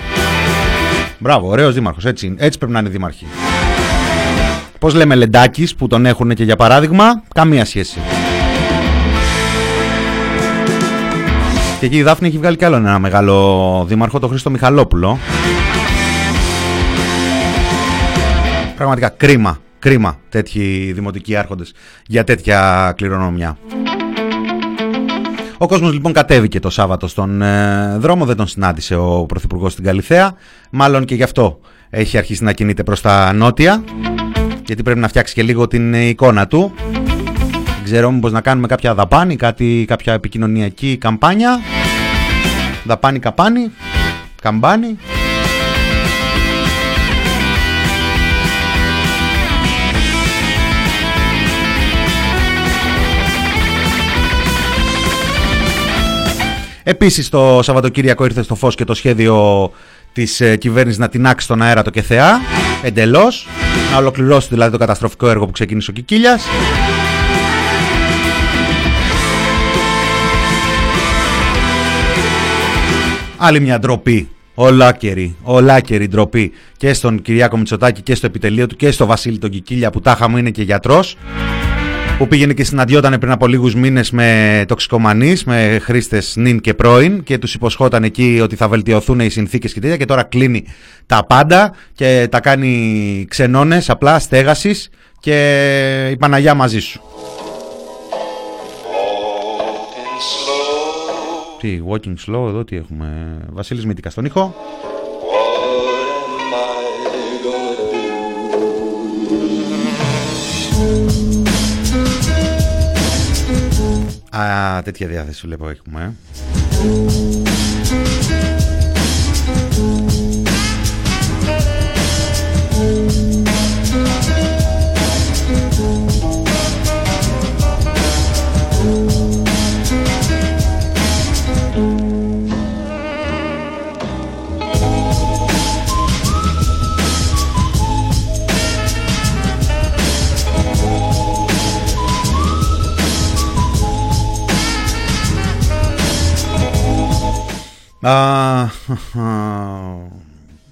Μπράβο, ωραίος δήμαρχος. Έτσι, έτσι πρέπει να είναι δήμαρχοι. Πώς λέμε Λεντάκη που τον έχουν και για παράδειγμα, καμία σχέση. Και εκεί η Δάφνη έχει βγάλει κι άλλο ένα μεγάλο δήμαρχο, τον Χρήστο Μιχαλόπουλο. Πραγματικά κρίμα, κρίμα τέτοιοι δημοτικοί άρχοντες για τέτοια κληρονομιά. Ο κόσμος λοιπόν κατέβηκε το Σάββατο στον ε, δρόμο, δεν τον συνάντησε ο Πρωθυπουργός στην Καλιθέα, μάλλον και γι' αυτό έχει αρχίσει να κινείται προς τα νότια, γιατί πρέπει να φτιάξει και λίγο την εικόνα του. Δεν ξέρω μήπως να κάνουμε κάποια δαπάνη, κάτι, κάποια επικοινωνιακή καμπάνια. Δαπάνη καπάνη, καμπάνη. Επίσης, το Σαββατοκύριακο ήρθε στο φως και το σχέδιο της ε, κυβέρνησης να τεινάξει στον αέρα το ΚΕΘΕΑ. Εντελώς. Να ολοκληρώσει δηλαδή το καταστροφικό έργο που ξεκίνησε ο Κικίλιας. Άλλη μια ντροπή. Ολάκερη, ολάκερη ντροπή και στον Κυριάκο Μητσοτάκη και στο επιτελείο του και στο Βασίλη τον Κικίλια που τάχα μου είναι και γιατρός που πήγαινε και συναντιόταν πριν από λίγους μήνες με τοξικομανείς, με χρήστες νυν και πρώην και τους υποσχόταν εκεί ότι θα βελτιωθούν οι συνθήκες και τέτοια και τώρα κλείνει τα πάντα και τα κάνει ξενώνες απλά στέγασης και η Παναγιά μαζί σου. Τι, walking slow, εδώ τι έχουμε. Βασίλης Μητικάς στον ήχο. Α, τέτοια διάθεση βλέπω έχουμε.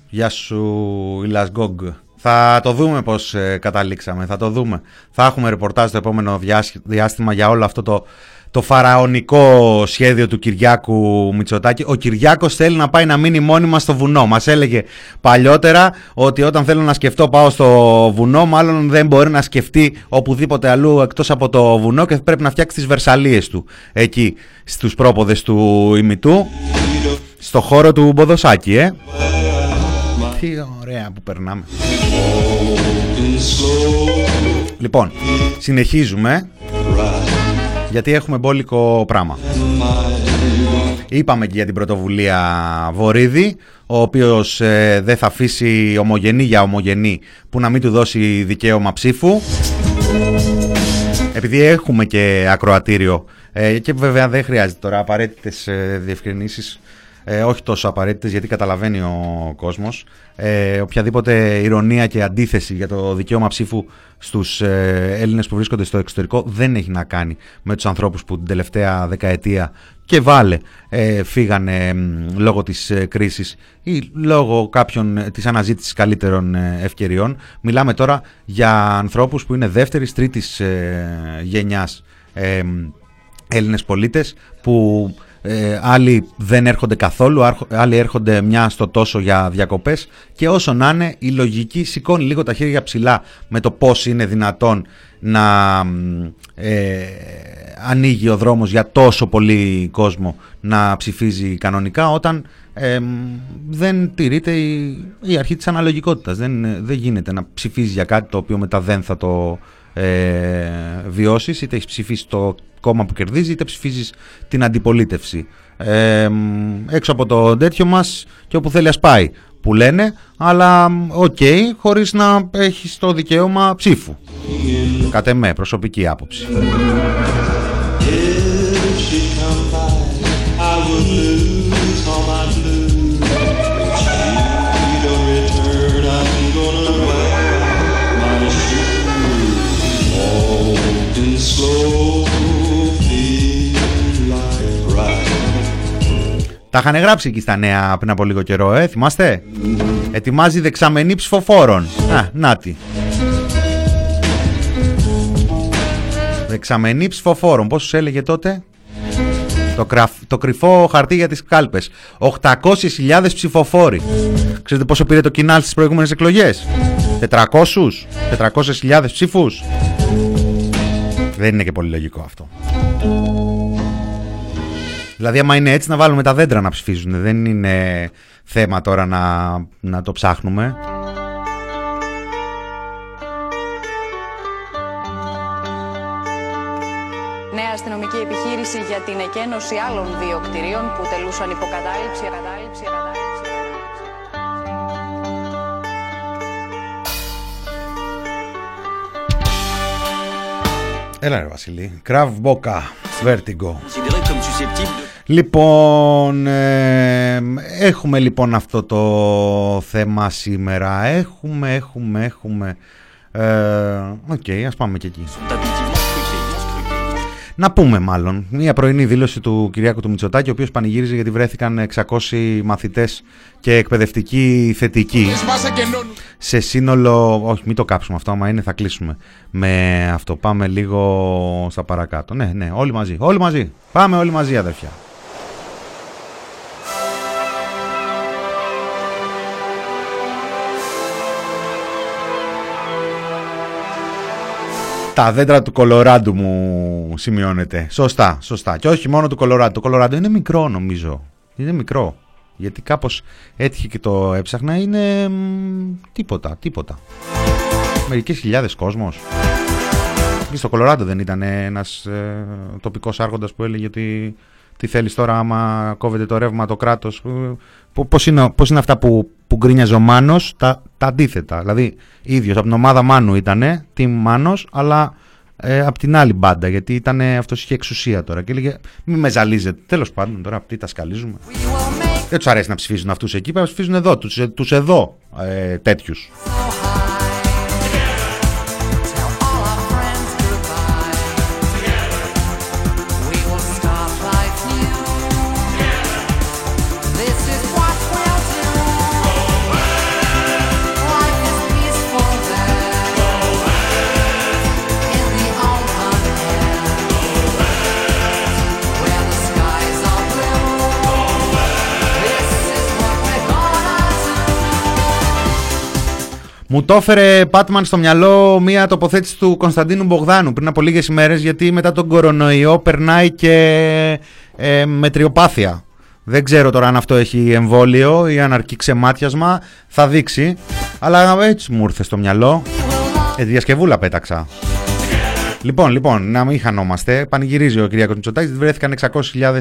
Γεια σου Ιλάς Γκόγκ. Θα το δούμε πώς ε, καταλήξαμε, θα το δούμε. Θα έχουμε ρεπορτάζ το επόμενο διάστημα για όλο αυτό το το φαραωνικό σχέδιο του Κυριάκου Μητσοτάκη. Ο Κυριάκος θέλει να πάει να μείνει μόνιμα στο βουνό. Μας έλεγε παλιότερα ότι όταν θέλω να σκεφτώ πάω στο βουνό, μάλλον δεν μπορεί να σκεφτεί οπουδήποτε αλλού εκτός από το βουνό και πρέπει να φτιάξει τις βερσαλίες του εκεί στους πρόποδες του ημιτού, στο χώρο του Μποδοσάκη, ε. Τι ωραία που περνάμε. Λοιπόν, συνεχίζουμε γιατί έχουμε μπόλικο πράγμα. Είπαμε και για την πρωτοβουλία Βορύδη, ο οποίος ε, δεν θα αφήσει ομογενή για ομογενή που να μην του δώσει δικαίωμα ψήφου. Επειδή έχουμε και ακροατήριο ε, και βέβαια δεν χρειάζεται τώρα απαραίτητες ε, διευκρινήσεις ε, όχι τόσο απαραίτητες γιατί καταλαβαίνει ο κόσμος. Ε, οποιαδήποτε ηρωνία και αντίθεση για το δικαίωμα ψήφου στους ε, Έλληνες που βρίσκονται στο εξωτερικό δεν έχει να κάνει με τους ανθρώπους που την τελευταία δεκαετία και βάλε ε, φύγανε λόγω της ε, κρίσης ή λόγω κάποιων ε, της αναζήτησης καλύτερων ευκαιριών. Μιλάμε τώρα για ανθρώπους που είναι δεύτερης, τρίτης γενιάς Έλληνες πολίτες που ε, άλλοι δεν έρχονται καθόλου, άλλοι έρχονται μια στο τόσο για διακοπές και όσο να είναι η λογική σηκώνει λίγο τα χέρια ψηλά με το πώς είναι δυνατόν να ε, ανοίγει ο δρόμος για τόσο πολύ κόσμο να ψηφίζει κανονικά όταν ε, δεν τηρείται η, η αρχή της αναλογικότητας. Δεν, δεν γίνεται να ψηφίζει για κάτι το οποίο μετά δεν θα το ε, βιώσεις, είτε έχεις ψηφίσει το κόμμα που κερδίζει, είτε ψηφίζεις την αντιπολίτευση. Ε, έξω από το τέτοιο μας και όπου θέλει ας πάει που λένε, αλλά OK, okay, χωρίς να έχεις το δικαίωμα ψήφου. Κατ' εμέ, προσωπική άποψη. Τα είχαν γράψει εκεί στα νέα πριν από λίγο καιρό, ε, θυμάστε; Ετοιμάζει δεξαμενή ψηφοφόρων. Α, νάτι. Δεξαμενή ψηφοφόρων. Πόσους έλεγε τότε; Το, το κρυφό χαρτί για τις κάλπες. 800.000 ψηφοφόροι. Ξέρετε πόσο πήρε το κοινάλ στις προηγούμενες εκλογές; 400. 400.000 ψήφους. Δεν είναι και πολύ λογικό αυτό. Δηλαδή, άμα είναι έτσι, να βάλουμε τα δέντρα να ψηφίζουν. Δεν είναι θέμα τώρα να, να το ψάχνουμε. Νέα αστυνομική επιχείρηση για την εκένωση άλλων δύο κτηρίων που τελούσαν υποκατάληψη, κατάληψη, κατάληψη. Έλα ρε Βασιλή. Κραβ Μπόκα. Vertigo. Λοιπόν, έχουμε λοιπόν αυτό το θέμα σήμερα. Έχουμε, έχουμε, έχουμε. Οκ, ε, ας πάμε και εκεί. Να πούμε μάλλον μια πρωινή δήλωση του Κυριάκου του Μητσοτάκη, ο οποίος πανηγύριζε γιατί βρέθηκαν 600 μαθητές και εκπαιδευτικοί θετικοί σε σύνολο. Όχι, μην το κάψουμε αυτό, άμα είναι θα κλείσουμε με αυτό. Πάμε λίγο στα παρακάτω. Ναι, ναι, όλοι μαζί. Όλοι μαζί. Πάμε όλοι μαζί, αδερφιά. Τα δέντρα του Κολοράντου μου σημειώνεται. Σωστά, σωστά. Και όχι μόνο του Κολοράντου. Το Κολοράντου είναι μικρό νομίζω. Είναι μικρό. Γιατί κάπως έτυχε και το έψαχνα. Είναι τίποτα, τίποτα. Μερικές χιλιάδες κόσμος. Και στο Κολοράντο δεν ήταν ένας ε, τοπικός άρχοντας που έλεγε ότι τι θέλεις τώρα άμα κόβεται το ρεύμα το κράτος. Πώς είναι, πώς είναι αυτά που, που γκρίνιαζε ο Μάνος, τα, τα αντίθετα. Δηλαδή, ίδιος από την ομάδα Μάνου ήτανε, τι Μάνος, αλλά ε, από την άλλη μπάντα, γιατί ήταν, αυτός είχε εξουσία τώρα και έλεγε μη με ζαλίζετε. Τέλος πάντων, τώρα τι τα σκαλίζουμε. Δεν τους αρέσει να ψηφίζουν αυτούς εκεί, πρέπει να ψηφίζουν εδώ, τους, τους εδώ ε, τέτοιους. Μου το έφερε Πάτμαν στο μυαλό μία τοποθέτηση του Κωνσταντίνου Μπογδάνου πριν από λίγες ημέρες γιατί μετά τον κορονοϊό περνάει και ε, μετριοπάθεια. Δεν ξέρω τώρα αν αυτό έχει εμβόλιο ή αν αρκεί ξεμάτιασμα. Θα δείξει. Αλλά έτσι μου ήρθε στο μυαλό. Ε, διασκευούλα πέταξα. Λοιπόν, λοιπόν, να μην χανόμαστε. Πανηγυρίζει ο κ. Μητσοτάκης. Βρέθηκαν 600.000,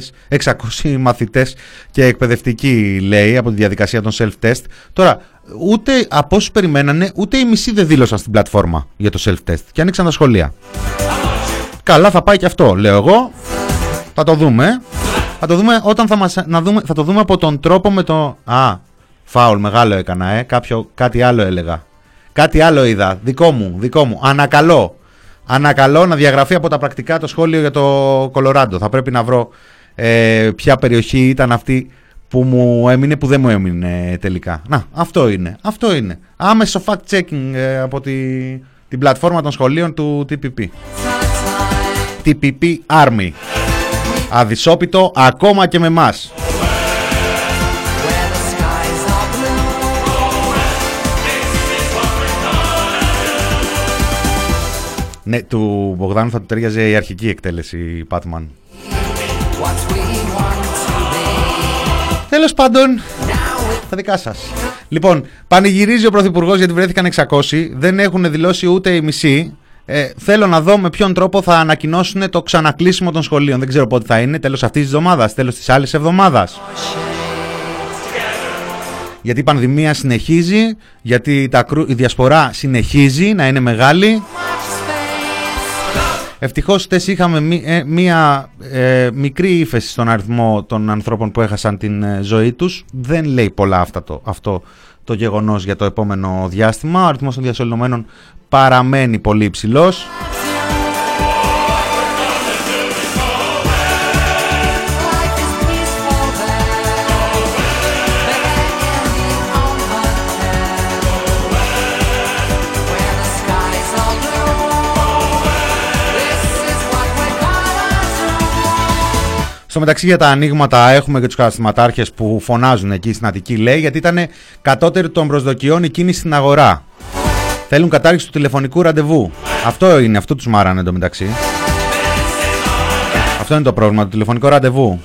600 μαθητές και εκπαιδευτικοί, λέει, από τη διαδικασία των self-test. Τώρα, ούτε από όσους περιμένανε, ούτε οι μισοί δεν δήλωσαν στην πλατφόρμα για το self-test και άνοιξαν τα σχολεία. Καλά, θα πάει και αυτό, λέω εγώ. Θα το δούμε. Θα το δούμε όταν θα, μας, να δούμε, θα το δούμε από τον τρόπο με το... Α, φάουλ, μεγάλο έκανα, ε. Κάποιο, κάτι άλλο έλεγα. Κάτι άλλο είδα. Δικό μου, δικό μου. Ανακαλώ. Ανακαλώ να διαγραφεί από τα πρακτικά το σχόλιο για το Κολοράντο. Θα πρέπει να βρω ε, ποια περιοχή ήταν αυτή που μου έμεινε, που δεν μου έμεινε τελικά. Να, αυτό είναι. Αυτό είναι. Άμεσο fact-checking ε, από τη, την πλατφόρμα των σχολείων του TPP. TPP Army. Αδυσόπιτο ακόμα και με μας. Ναι, του Μπογδάνου θα του ταιριάζει η αρχική εκτέλεση Πάτμαν. Τέλος πάντων, τα δικά σας. Λοιπόν, πανηγυρίζει ο Πρωθυπουργός γιατί βρέθηκαν 600. Δεν έχουν δηλώσει ούτε οι μισοί. Ε, θέλω να δω με ποιον τρόπο θα ανακοινώσουν το ξανακλείσιμο των σχολείων. Δεν ξέρω πότε θα είναι. Τέλος αυτής της εβδομάδας, τέλος της άλλης εβδομάδας. Γιατί η πανδημία συνεχίζει, γιατί η διασπορά συνεχίζει να είναι μεγάλη. Ευτυχώς χτε είχαμε ε, μία ε, μικρή ύφεση στον αριθμό των ανθρώπων που έχασαν την ε, ζωή τους. Δεν λέει πολλά αυτά το, αυτό το γεγονός για το επόμενο διάστημα. Ο αριθμός των διασωλωμένων παραμένει πολύ υψηλός. Στο μεταξύ για τα ανοίγματα έχουμε και τους καταστηματάρχες που φωνάζουν εκεί στην Αττική λέει γιατί ήταν κατώτερη των προσδοκιών η κίνηση στην αγορά. Θέλουν κατάργηση του τηλεφωνικού ραντεβού. Αυτό είναι, αυτό τους μάρανε εντωμεταξύ. Αυτό είναι το πρόβλημα, το τηλεφωνικό ραντεβού.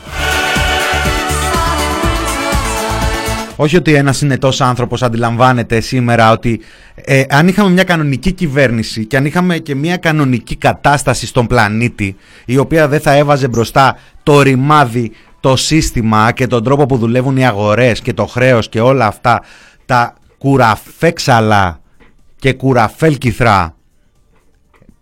Όχι ότι ένας συνετό άνθρωπος αντιλαμβάνεται σήμερα ότι ε, αν είχαμε μια κανονική κυβέρνηση και αν είχαμε και μια κανονική κατάσταση στον πλανήτη η οποία δεν θα έβαζε μπροστά το ρημάδι, το σύστημα και τον τρόπο που δουλεύουν οι αγορές και το χρέος και όλα αυτά τα κουραφέξαλα και κουραφέλκυθρα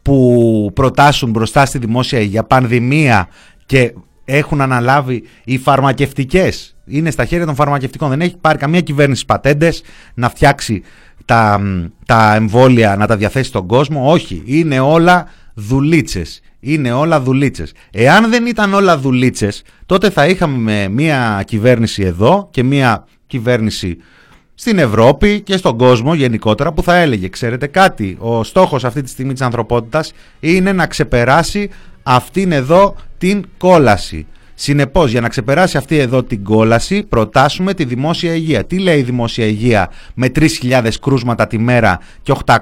που προτάσουν μπροστά στη δημόσια υγεία, πανδημία και έχουν αναλάβει οι φαρμακευτικές. Είναι στα χέρια των φαρμακευτικών. Δεν έχει πάρει καμία κυβέρνηση πατέντες να φτιάξει τα, τα εμβόλια, να τα διαθέσει στον κόσμο. Όχι, είναι όλα δουλίτσες. Είναι όλα δουλίτσες. Εάν δεν ήταν όλα δουλίτσες, τότε θα είχαμε μια κυβέρνηση εδώ και μια κυβέρνηση στην Ευρώπη και στον κόσμο γενικότερα που θα έλεγε, ξέρετε κάτι, ο στόχος αυτή τη στιγμή της ανθρωπότητας είναι να ξεπεράσει αυτήν εδώ την κόλαση. Συνεπώς για να ξεπεράσει αυτή εδώ την κόλαση προτάσουμε τη δημόσια υγεία. Τι λέει η δημόσια υγεία με 3.000 κρούσματα τη μέρα και 800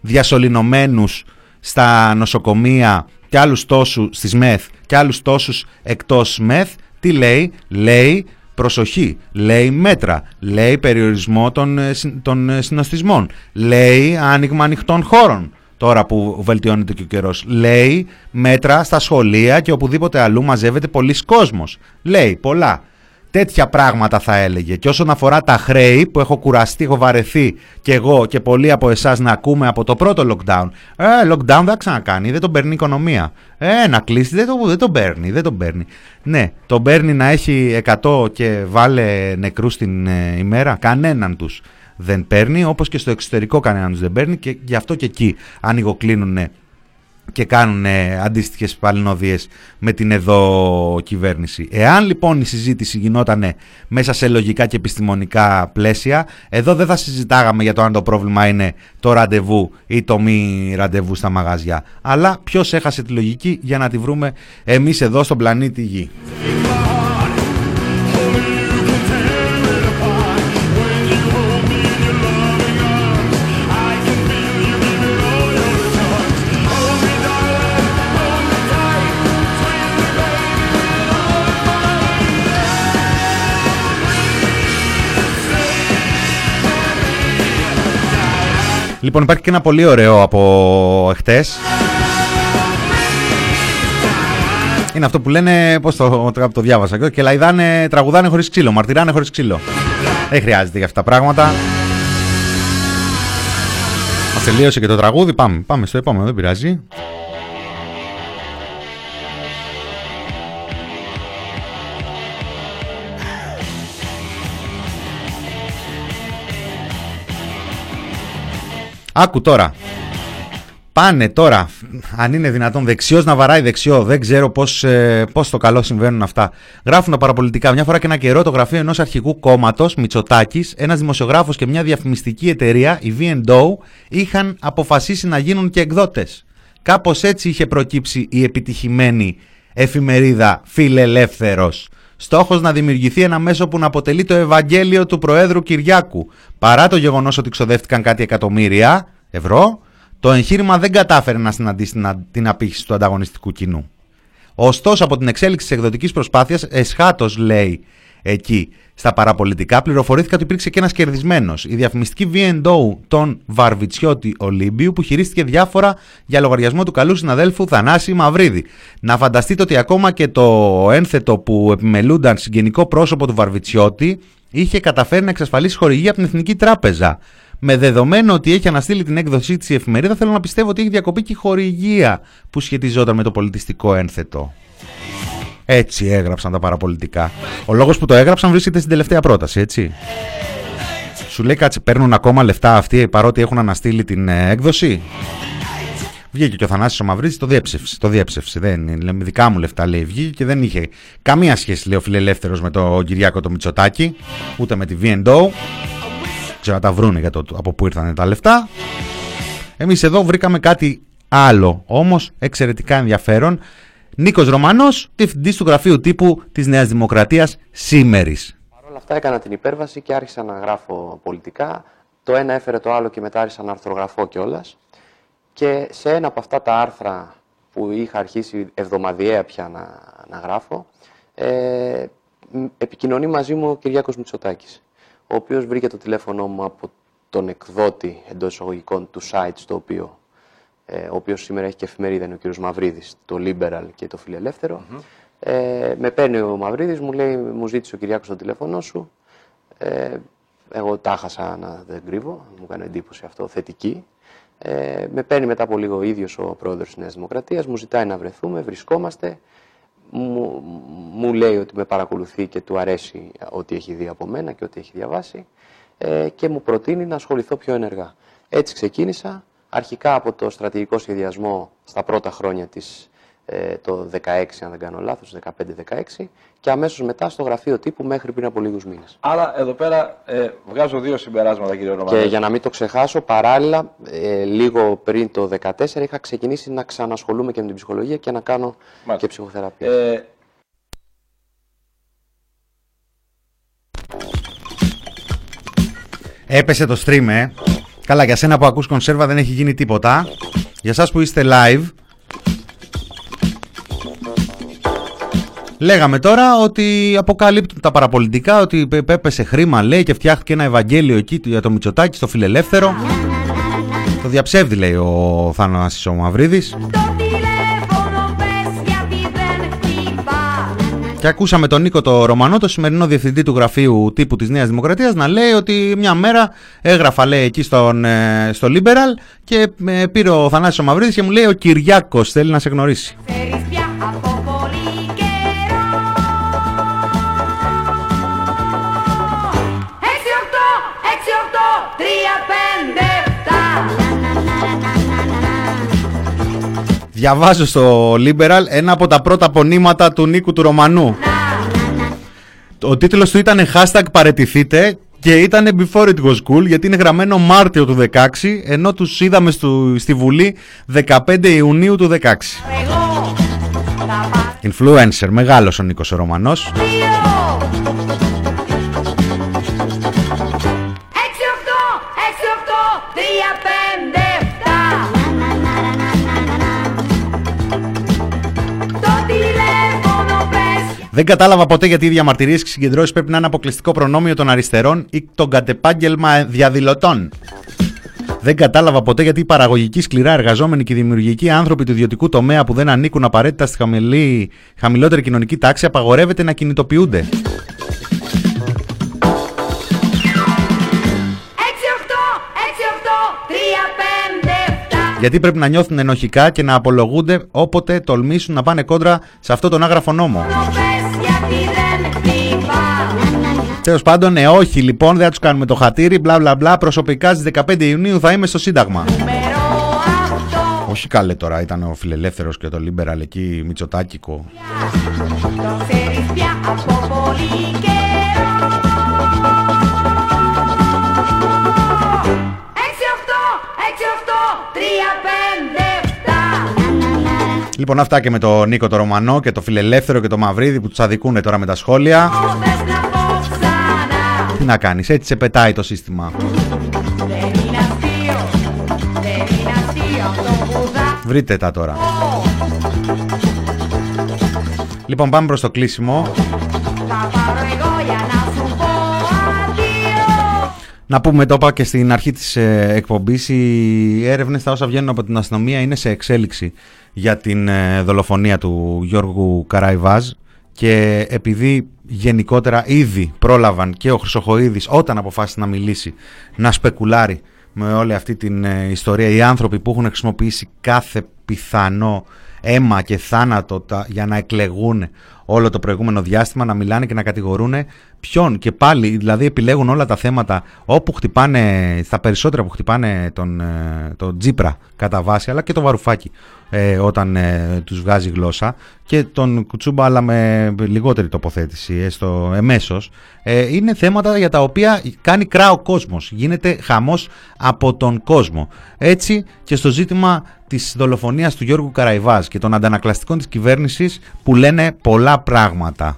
διασωληνωμένους στα νοσοκομεία και άλλους τόσους στις ΜΕΘ και άλλους τόσους εκτός ΜΕΘ; Τι λέει, λέει προσοχή, λέει μέτρα, λέει περιορισμό των, ε, των ε, συνοστισμών, λέει άνοιγμα ανοιχτών χώρων τώρα που βελτιώνεται και ο καιρός. Λέει μέτρα στα σχολεία και οπουδήποτε αλλού μαζεύεται πολλοί κόσμος. Λέει πολλά. Τέτοια πράγματα θα έλεγε. Και όσον αφορά τα χρέη που έχω κουραστεί, έχω βαρεθεί και εγώ και πολλοί από εσάς να ακούμε από το πρώτο lockdown. Ε, lockdown δεν ξανακάνει, δεν τον παίρνει η οικονομία. Ε, να κλείσει, δεν, το, δεν τον παίρνει, δεν τον παίρνει. Ναι, τον παίρνει να έχει 100 και βάλε νεκρούς την ε, ημέρα; Κανέναν τους δεν παίρνει, όπως και στο εξωτερικό κανέναν τους δεν παίρνει και γι' αυτό και εκεί ανοιγοκλίνουν και κάνουν αντίστοιχες παλινοδίε με την εδώ κυβέρνηση. Εάν λοιπόν η συζήτηση γινόταν μέσα σε λογικά και επιστημονικά πλαίσια, εδώ δεν θα συζητάγαμε για το αν το πρόβλημα είναι το ραντεβού ή το μη ραντεβού στα μαγαζιά. Αλλά ποιος έχασε τη λογική για να τη βρούμε εμείς εδώ στον πλανήτη Γη. Λοιπόν, υπάρχει και ένα πολύ ωραίο από εχθές. Είναι αυτό που λένε, πώς το, το, το διάβασα, και λαϊδάνε, τραγουδάνε χωρίς ξύλο, μαρτυράνε χωρίς ξύλο. Δεν χρειάζεται για αυτά τα πράγματα. Μας τελείωσε και το τραγούδι, πάμε, πάμε στο επόμενο, δεν πειράζει. Άκου τώρα. Πάνε τώρα, αν είναι δυνατόν, δεξιός να βαράει δεξιό. Δεν ξέρω πώς ε, πώς το καλό συμβαίνουν αυτά. Γράφουν τα παραπολιτικά. Μια φορά και ένα καιρό το γραφείο ενός αρχικού κόμματος, Μητσοτάκης, ένας δημοσιογράφος και μια διαφημιστική εταιρεία, η V&O, είχαν αποφασίσει να γίνουν και εκδότες. Κάπως έτσι είχε προκύψει η επιτυχημένη εφημερίδα Φιλελεύθερος. Στόχος να δημιουργηθεί ένα μέσο που να αποτελεί το Ευαγγέλιο του Προέδρου Κυριάκου. Παρά το γεγονός ότι ξοδεύτηκαν κάτι εκατομμύρια ευρώ, το εγχείρημα δεν κατάφερε να συναντήσει την απήχηση του ανταγωνιστικού κοινού. Ωστόσο, από την εξέλιξη της εκδοτικής προσπάθειας, εσχάτως λέει εκεί στα παραπολιτικά, πληροφορήθηκα ότι υπήρξε και ένας κερδισμένος. Η διαφημιστική V&O των Βαρβιτσιώτη Ολύμπιου, που χειρίστηκε διάφορα για λογαριασμό του καλού συναδέλφου Θανάση Μαυρίδη. Να φανταστείτε ότι ακόμα και το ένθετο που επιμελούνταν συγγενικό πρόσωπο του Βαρβιτσιώτη είχε καταφέρει να εξασφαλίσει χορηγία από την Εθνική Τράπεζα. Με δεδομένο ότι έχει αναστείλει την έκδοσή της η εφημερίδα, θέλω να πιστεύω ότι έχει διακοπεί και η χορηγία που σχετιζόταν με το πολιτιστικό ένθετο. Έτσι έγραψαν τα παραπολιτικά. Ο λόγος που το έγραψαν βρίσκεται στην τελευταία πρόταση, έτσι. Σου λέει κάτσε, παίρνουν ακόμα λεφτά αυτοί παρότι έχουν αναστείλει την ε, έκδοση. Βγήκε και ο Θανάσης ο Μαυρίδης, το διέψευσε. Το διέψευσε. Δεν είναι δικά μου λεφτά, λέει. Βγήκε και δεν είχε καμία σχέση, λέει ο φιλελεύθερος με τον Κυριάκο το Μητσοτάκη, ούτε με τη V&O. Ξέρω να τα βρούνε για το από πού ήρθαν τα λεφτά. Εμείς εδώ βρήκαμε κάτι άλλο, όμως εξαιρετικά ενδιαφέρον. Νίκος Ρωμανός, διευθυντής του γραφείου τύπου της Νέας Δημοκρατίας σήμερης. Παρ' όλα αυτά έκανα την υπέρβαση και άρχισα να γράφω πολιτικά. Το ένα έφερε το άλλο και μετά άρχισα να αρθρογραφώ κιόλας. Και σε ένα από αυτά τα άρθρα που είχα αρχίσει εβδομαδιαία πια να, να γράφω, ε, επικοινωνεί μαζί μου ο Κυριάκος Μητσοτάκης ο οποίος βρήκε το τηλέφωνο μου από τον εκδότη εντός εισαγωγικών του site στο οποίο ε, ο οποίος σήμερα έχει και εφημερίδα, είναι ο κ. Μαυρίδης, το Liberal και το Φιλελεύθερο. Ε, με παίρνει ο Μαυρίδης, μου λέει, μου ζήτησε ο Κυριάκος το τηλέφωνο σου. Ε, εγώ τα χάσα να δεν κρύβω, μου έκανε εντύπωση αυτό, θετική. Ε, με παίρνει μετά από λίγο ο ίδιος ο πρόεδρος της Νέας Δημοκρατίας, μου ζητάει να βρεθούμε, βρισκόμαστε μου, μου λέει ότι με παρακολουθεί και του αρέσει ό,τι έχει δει από μένα και ό,τι έχει διαβάσει ε, και μου προτείνει να ασχοληθώ πιο ενεργά. Έτσι ξεκίνησα, αρχικά από το στρατηγικό σχεδιασμό στα πρώτα χρόνια της ε, το 16, αν δεν κάνω λάθος, 15-16 και αμέσως μετά στο γραφείο τύπου μέχρι πριν από λίγους μήνες. Άρα εδώ πέρα ε, βγάζω δύο συμπεράσματα κύριε Ρωμανό. Και για να μην το ξεχάσω, παράλληλα, ε, λίγο πριν το 2014 είχα ξεκινήσει να ξανασχολούμαι και με την ψυχολογία και να κάνω και ψυχοθεραπεία. Ε, Έπεσε το stream, ε. Καλά, για σένα που ακούς κονσέρβα δεν έχει γίνει τίποτα. Για σας που είστε live, Λέγαμε τώρα ότι αποκαλύπτουν τα παραπολιτικά, ότι έπεσε χρήμα λέει και φτιάχτηκε ένα Ευαγγέλιο εκεί για το Μητσοτάκι στο φιλελεύθερο. Το διαψεύδει λέει ο Θάνασης ο Μαυρίδης. Και ακούσαμε τον Νίκο το Ρωμανό, το σημερινό διευθυντή του γραφείου τύπου της Νέας Δημοκρατίας, να λέει ότι μια μέρα έγραφα λέει εκεί στον, ε, στο Liberal και ε, πήρε ο Θανάσης ο Μαυρίδης και μου λέει ο Κυριάκος θέλει να σε γνωρίσει. Διαβάζω στο Liberal ένα από τα πρώτα πονήματα του Νίκου του Ρωμανού. Ο τίτλος του ήταν hashtag παρετηθείτε και ήταν before it was cool γιατί είναι γραμμένο Μάρτιο του 16 ενώ τους είδαμε στο, στη Βουλή 15 Ιουνίου του 16. Influencer, μεγάλος ο Νίκος ο Ρωμανός. Δεν κατάλαβα ποτέ γιατί οι διαμαρτυρίες και συγκεντρώσεις πρέπει να είναι αποκλειστικό προνόμιο των αριστερών ή τον κατεπάγγελμα διαδηλωτών. Δεν κατάλαβα ποτέ γιατί οι παραγωγικοί σκληρά εργαζόμενοι και οι δημιουργικοί άνθρωποι του ιδιωτικού τομέα που δεν ανήκουν απαραίτητα στη χαμηλή, χαμηλότερη κοινωνική τάξη απαγορεύεται να κινητοποιούνται. Γιατί πρέπει να νιώθουν ενοχικά και να απολογούνται όποτε τολμήσουν να πάνε κόντρα σε αυτό τον άγραφο νόμο. Τέλος πάντων, ε, όχι λοιπόν, δεν θα τους κάνουμε το χατήρι, μπλα μπλα μπλα. Προσωπικά στις 15 Ιουνίου θα είμαι στο Σύνταγμα. Όχι καλέ τώρα, ήταν ο φιλελεύθερος και το Liberal εκεί, Μητσοτάκικο. Λοιπόν, αυτά και με τον Νίκο το Ρωμανό και το Φιλελεύθερο και το Μαυρίδη που τους αδικούν τώρα με τα σχόλια. Τι να κάνεις, έτσι σε πετάει το σύστημα. Βρείτε τα τώρα. Λοιπόν, πάμε προς το κλείσιμο. Να πούμε, το είπα και στην αρχή της ε, εκπομπής, οι έρευνες τα όσα βγαίνουν από την αστυνομία είναι σε εξέλιξη για την ε, δολοφονία του Γιώργου Καραϊβάζ και επειδή γενικότερα ήδη πρόλαβαν και ο Χρυσοχοίδης όταν αποφάσισε να μιλήσει να σπεκουλάρει με όλη αυτή την ε, ιστορία οι άνθρωποι που έχουν χρησιμοποιήσει κάθε πιθανό αίμα και θάνατο για να εκλεγούν όλο το προηγούμενο διάστημα να μιλάνε και να κατηγορούν ποιον. Και πάλι δηλαδή επιλέγουν όλα τα θέματα όπου χτυπάνε στα περισσότερα που χτυπάνε τον, ε, τον Τζίπρα κατά βάση αλλά και το Βαρουφάκι ε, όταν ε, τους βγάζει γλώσσα. Και τον Κουτσούμπα αλλά με λιγότερη τοποθέτηση έστω εμέσως. Ε, είναι θέματα για τα οποία κάνει κρά ο κόσμος. Γίνεται χαμός από τον κόσμο. Έτσι και στο ζήτημα της δολοφονίας του Γιώργου Καραϊβάς και των αντανακλαστικών της κυβέρνησης που λένε πολλά πράγματα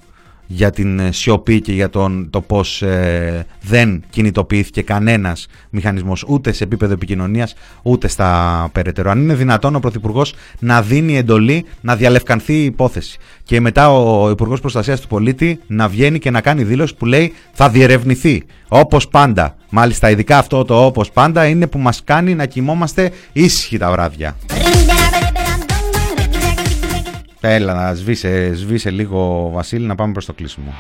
για την ε, σιωπή και για τον, το πώς ε, δεν κινητοποιήθηκε κανένας μηχανισμός ούτε σε επίπεδο επικοινωνίας ούτε στα περαιτέρω. Αν είναι δυνατόν ο Πρωθυπουργός να δίνει εντολή να διαλευκανθεί η υπόθεση και μετά ο Υπουργός Προστασίας του Πολίτη να βγαίνει και να κάνει δήλωση που λέει θα διερευνηθεί όπως πάντα. Μάλιστα ειδικά αυτό το όπως πάντα είναι που μας κάνει να κοιμόμαστε ήσυχοι τα βράδια. Έλα να σβήσε, σβήσε λίγο Βασίλη να πάμε προς το κλείσιμο.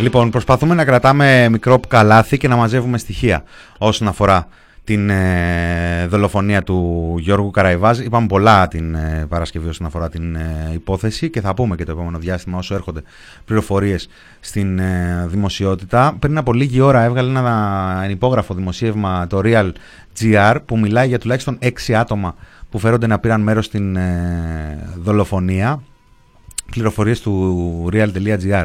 Λοιπόν, προσπαθούμε να κρατάμε μικρό καλάθι και να μαζεύουμε στοιχεία όσον αφορά την ε, δολοφονία του Γιώργου Καραϊβάζ. Είπαμε πολλά την ε, Παρασκευή όσον αφορά την ε, υπόθεση και θα πούμε και το επόμενο διάστημα όσο έρχονται πληροφορίες στην ε, δημοσιότητα. Πριν από λίγη ώρα έβγαλε ένα υπόγραφο δημοσίευμα το Real GR που μιλάει για τουλάχιστον 6 άτομα που φέρονται να πήραν μέρος στην δολοφονία. Πληροφορίες του real.gr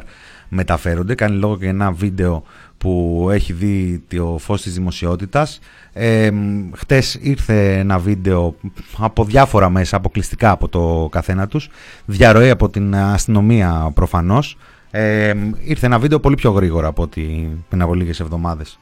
μεταφέρονται. Κάνει λόγο και ένα βίντεο που έχει δει το φως της δημοσιότητας. Ε, χτες ήρθε ένα βίντεο από διάφορα μέσα, αποκλειστικά από το καθένα τους, διαρροή από την αστυνομία προφανώς. Ε, ήρθε ένα βίντεο πολύ πιο γρήγορα από ότι πριν από λίγες εβδομάδες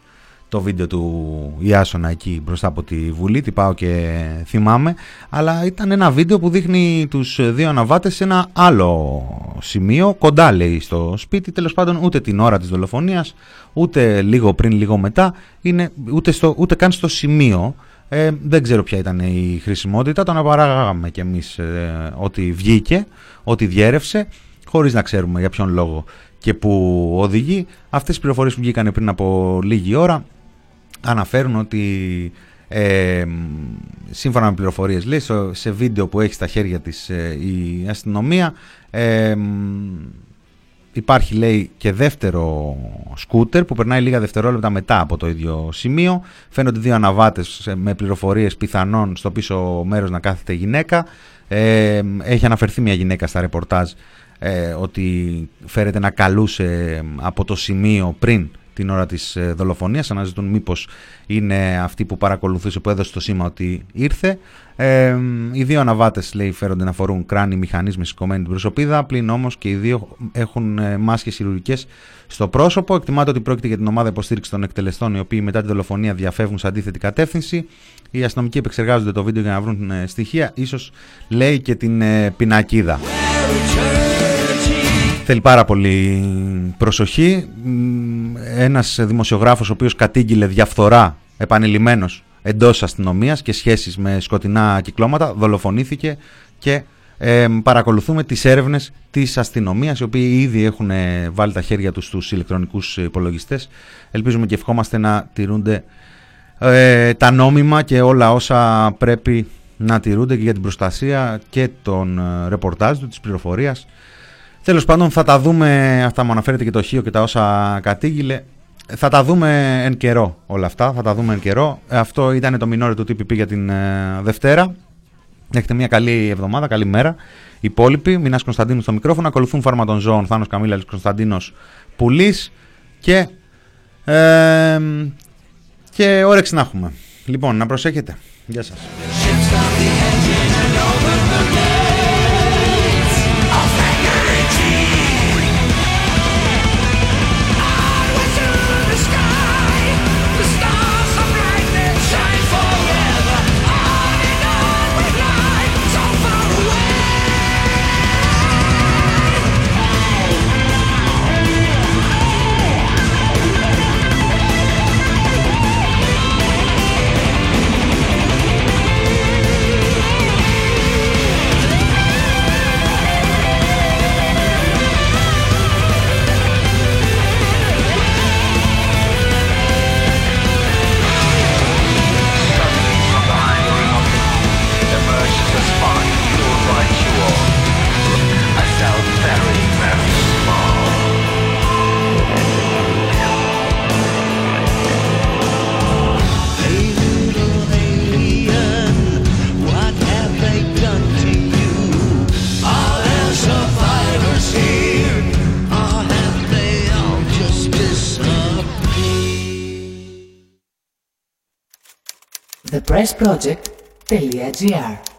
το βίντεο του Ιάσονα εκεί μπροστά από τη Βουλή, τι πάω και θυμάμαι, αλλά ήταν ένα βίντεο που δείχνει τους δύο αναβάτες σε ένα άλλο σημείο, κοντά λέει στο σπίτι, τέλος πάντων ούτε την ώρα της δολοφονίας, ούτε λίγο πριν, λίγο μετά, είναι ούτε, στο, ούτε καν στο σημείο, ε, δεν ξέρω ποια ήταν η χρησιμότητα, τον απαράγαμε κι εμείς ε, ότι βγήκε, ότι διέρευσε, χωρίς να ξέρουμε για ποιον λόγο και που οδηγεί. Αυτές οι πληροφορίες που βγήκαν πριν από λίγη ώρα αναφέρουν ότι ε, σύμφωνα με πληροφορίες λέει σε βίντεο που έχει στα χέρια της ε, η αστυνομία ε, υπάρχει λέει και δεύτερο σκούτερ που περνάει λίγα δευτερόλεπτα μετά από το ίδιο σημείο. Φαίνονται δύο αναβάτες με πληροφορίες πιθανόν στο πίσω μέρος να κάθεται γυναίκα. Ε, έχει αναφερθεί μια γυναίκα στα ρεπορτάζ ότι φέρεται να καλούσε από το σημείο πριν την ώρα της ε, δολοφονίας. Αναζητούν μήπως είναι αυτή που παρακολουθούσε που έδωσε το σήμα ότι ήρθε. Ε, οι δύο αναβάτες λέει φέρονται να φορούν κράνη μηχανής σηκωμένη την προσωπίδα, πλην όμως και οι δύο έχουν ε, μάσκες χειρουργικές στο πρόσωπο. Εκτιμάται ότι πρόκειται για την ομάδα υποστήριξης των εκτελεστών, οι οποίοι μετά τη δολοφονία διαφεύγουν σε αντίθετη κατεύθυνση. Οι αστυνομικοί επεξεργάζονται το βίντεο για να βρουν ε, στοιχεία, ίσως λέει και την ε, πινακίδα. Θέλει πάρα πολύ προσοχή. Ένας δημοσιογράφος ο οποίος κατήγγειλε διαφθορά επανειλημμένος εντός αστυνομίας και σχέσεις με σκοτεινά κυκλώματα δολοφονήθηκε και ε, παρακολουθούμε τις έρευνες της αστυνομίας οι οποίοι ήδη έχουν ε, βάλει τα χέρια τους στους ηλεκτρονικούς υπολογιστές. Ελπίζουμε και ευχόμαστε να τηρούνται ε, τα νόμιμα και όλα όσα πρέπει να τηρούνται και για την προστασία και των ε, ρεπορτάζ του, της πληροφορίας Τέλος πάντων, θα τα δούμε. Αυτά μου αναφέρεται και το Χίο και τα όσα κατήγγειλε. Θα τα δούμε εν καιρό όλα αυτά. Θα τα δούμε εν καιρό. Αυτό ήταν το μινόρε του TPP για την ε, Δευτέρα. Έχετε μια καλή εβδομάδα, καλή μέρα. Υπόλοιποι, Μινάς Κωνσταντίνου στο μικρόφωνο. Ακολουθούν φάρμα των ζώων. Θάνος Καμίλα, Κωνσταντίνος Πουλής. Και. Ε, και όρεξη να έχουμε. Λοιπόν, να προσέχετε. Γεια σας. pressproject.gr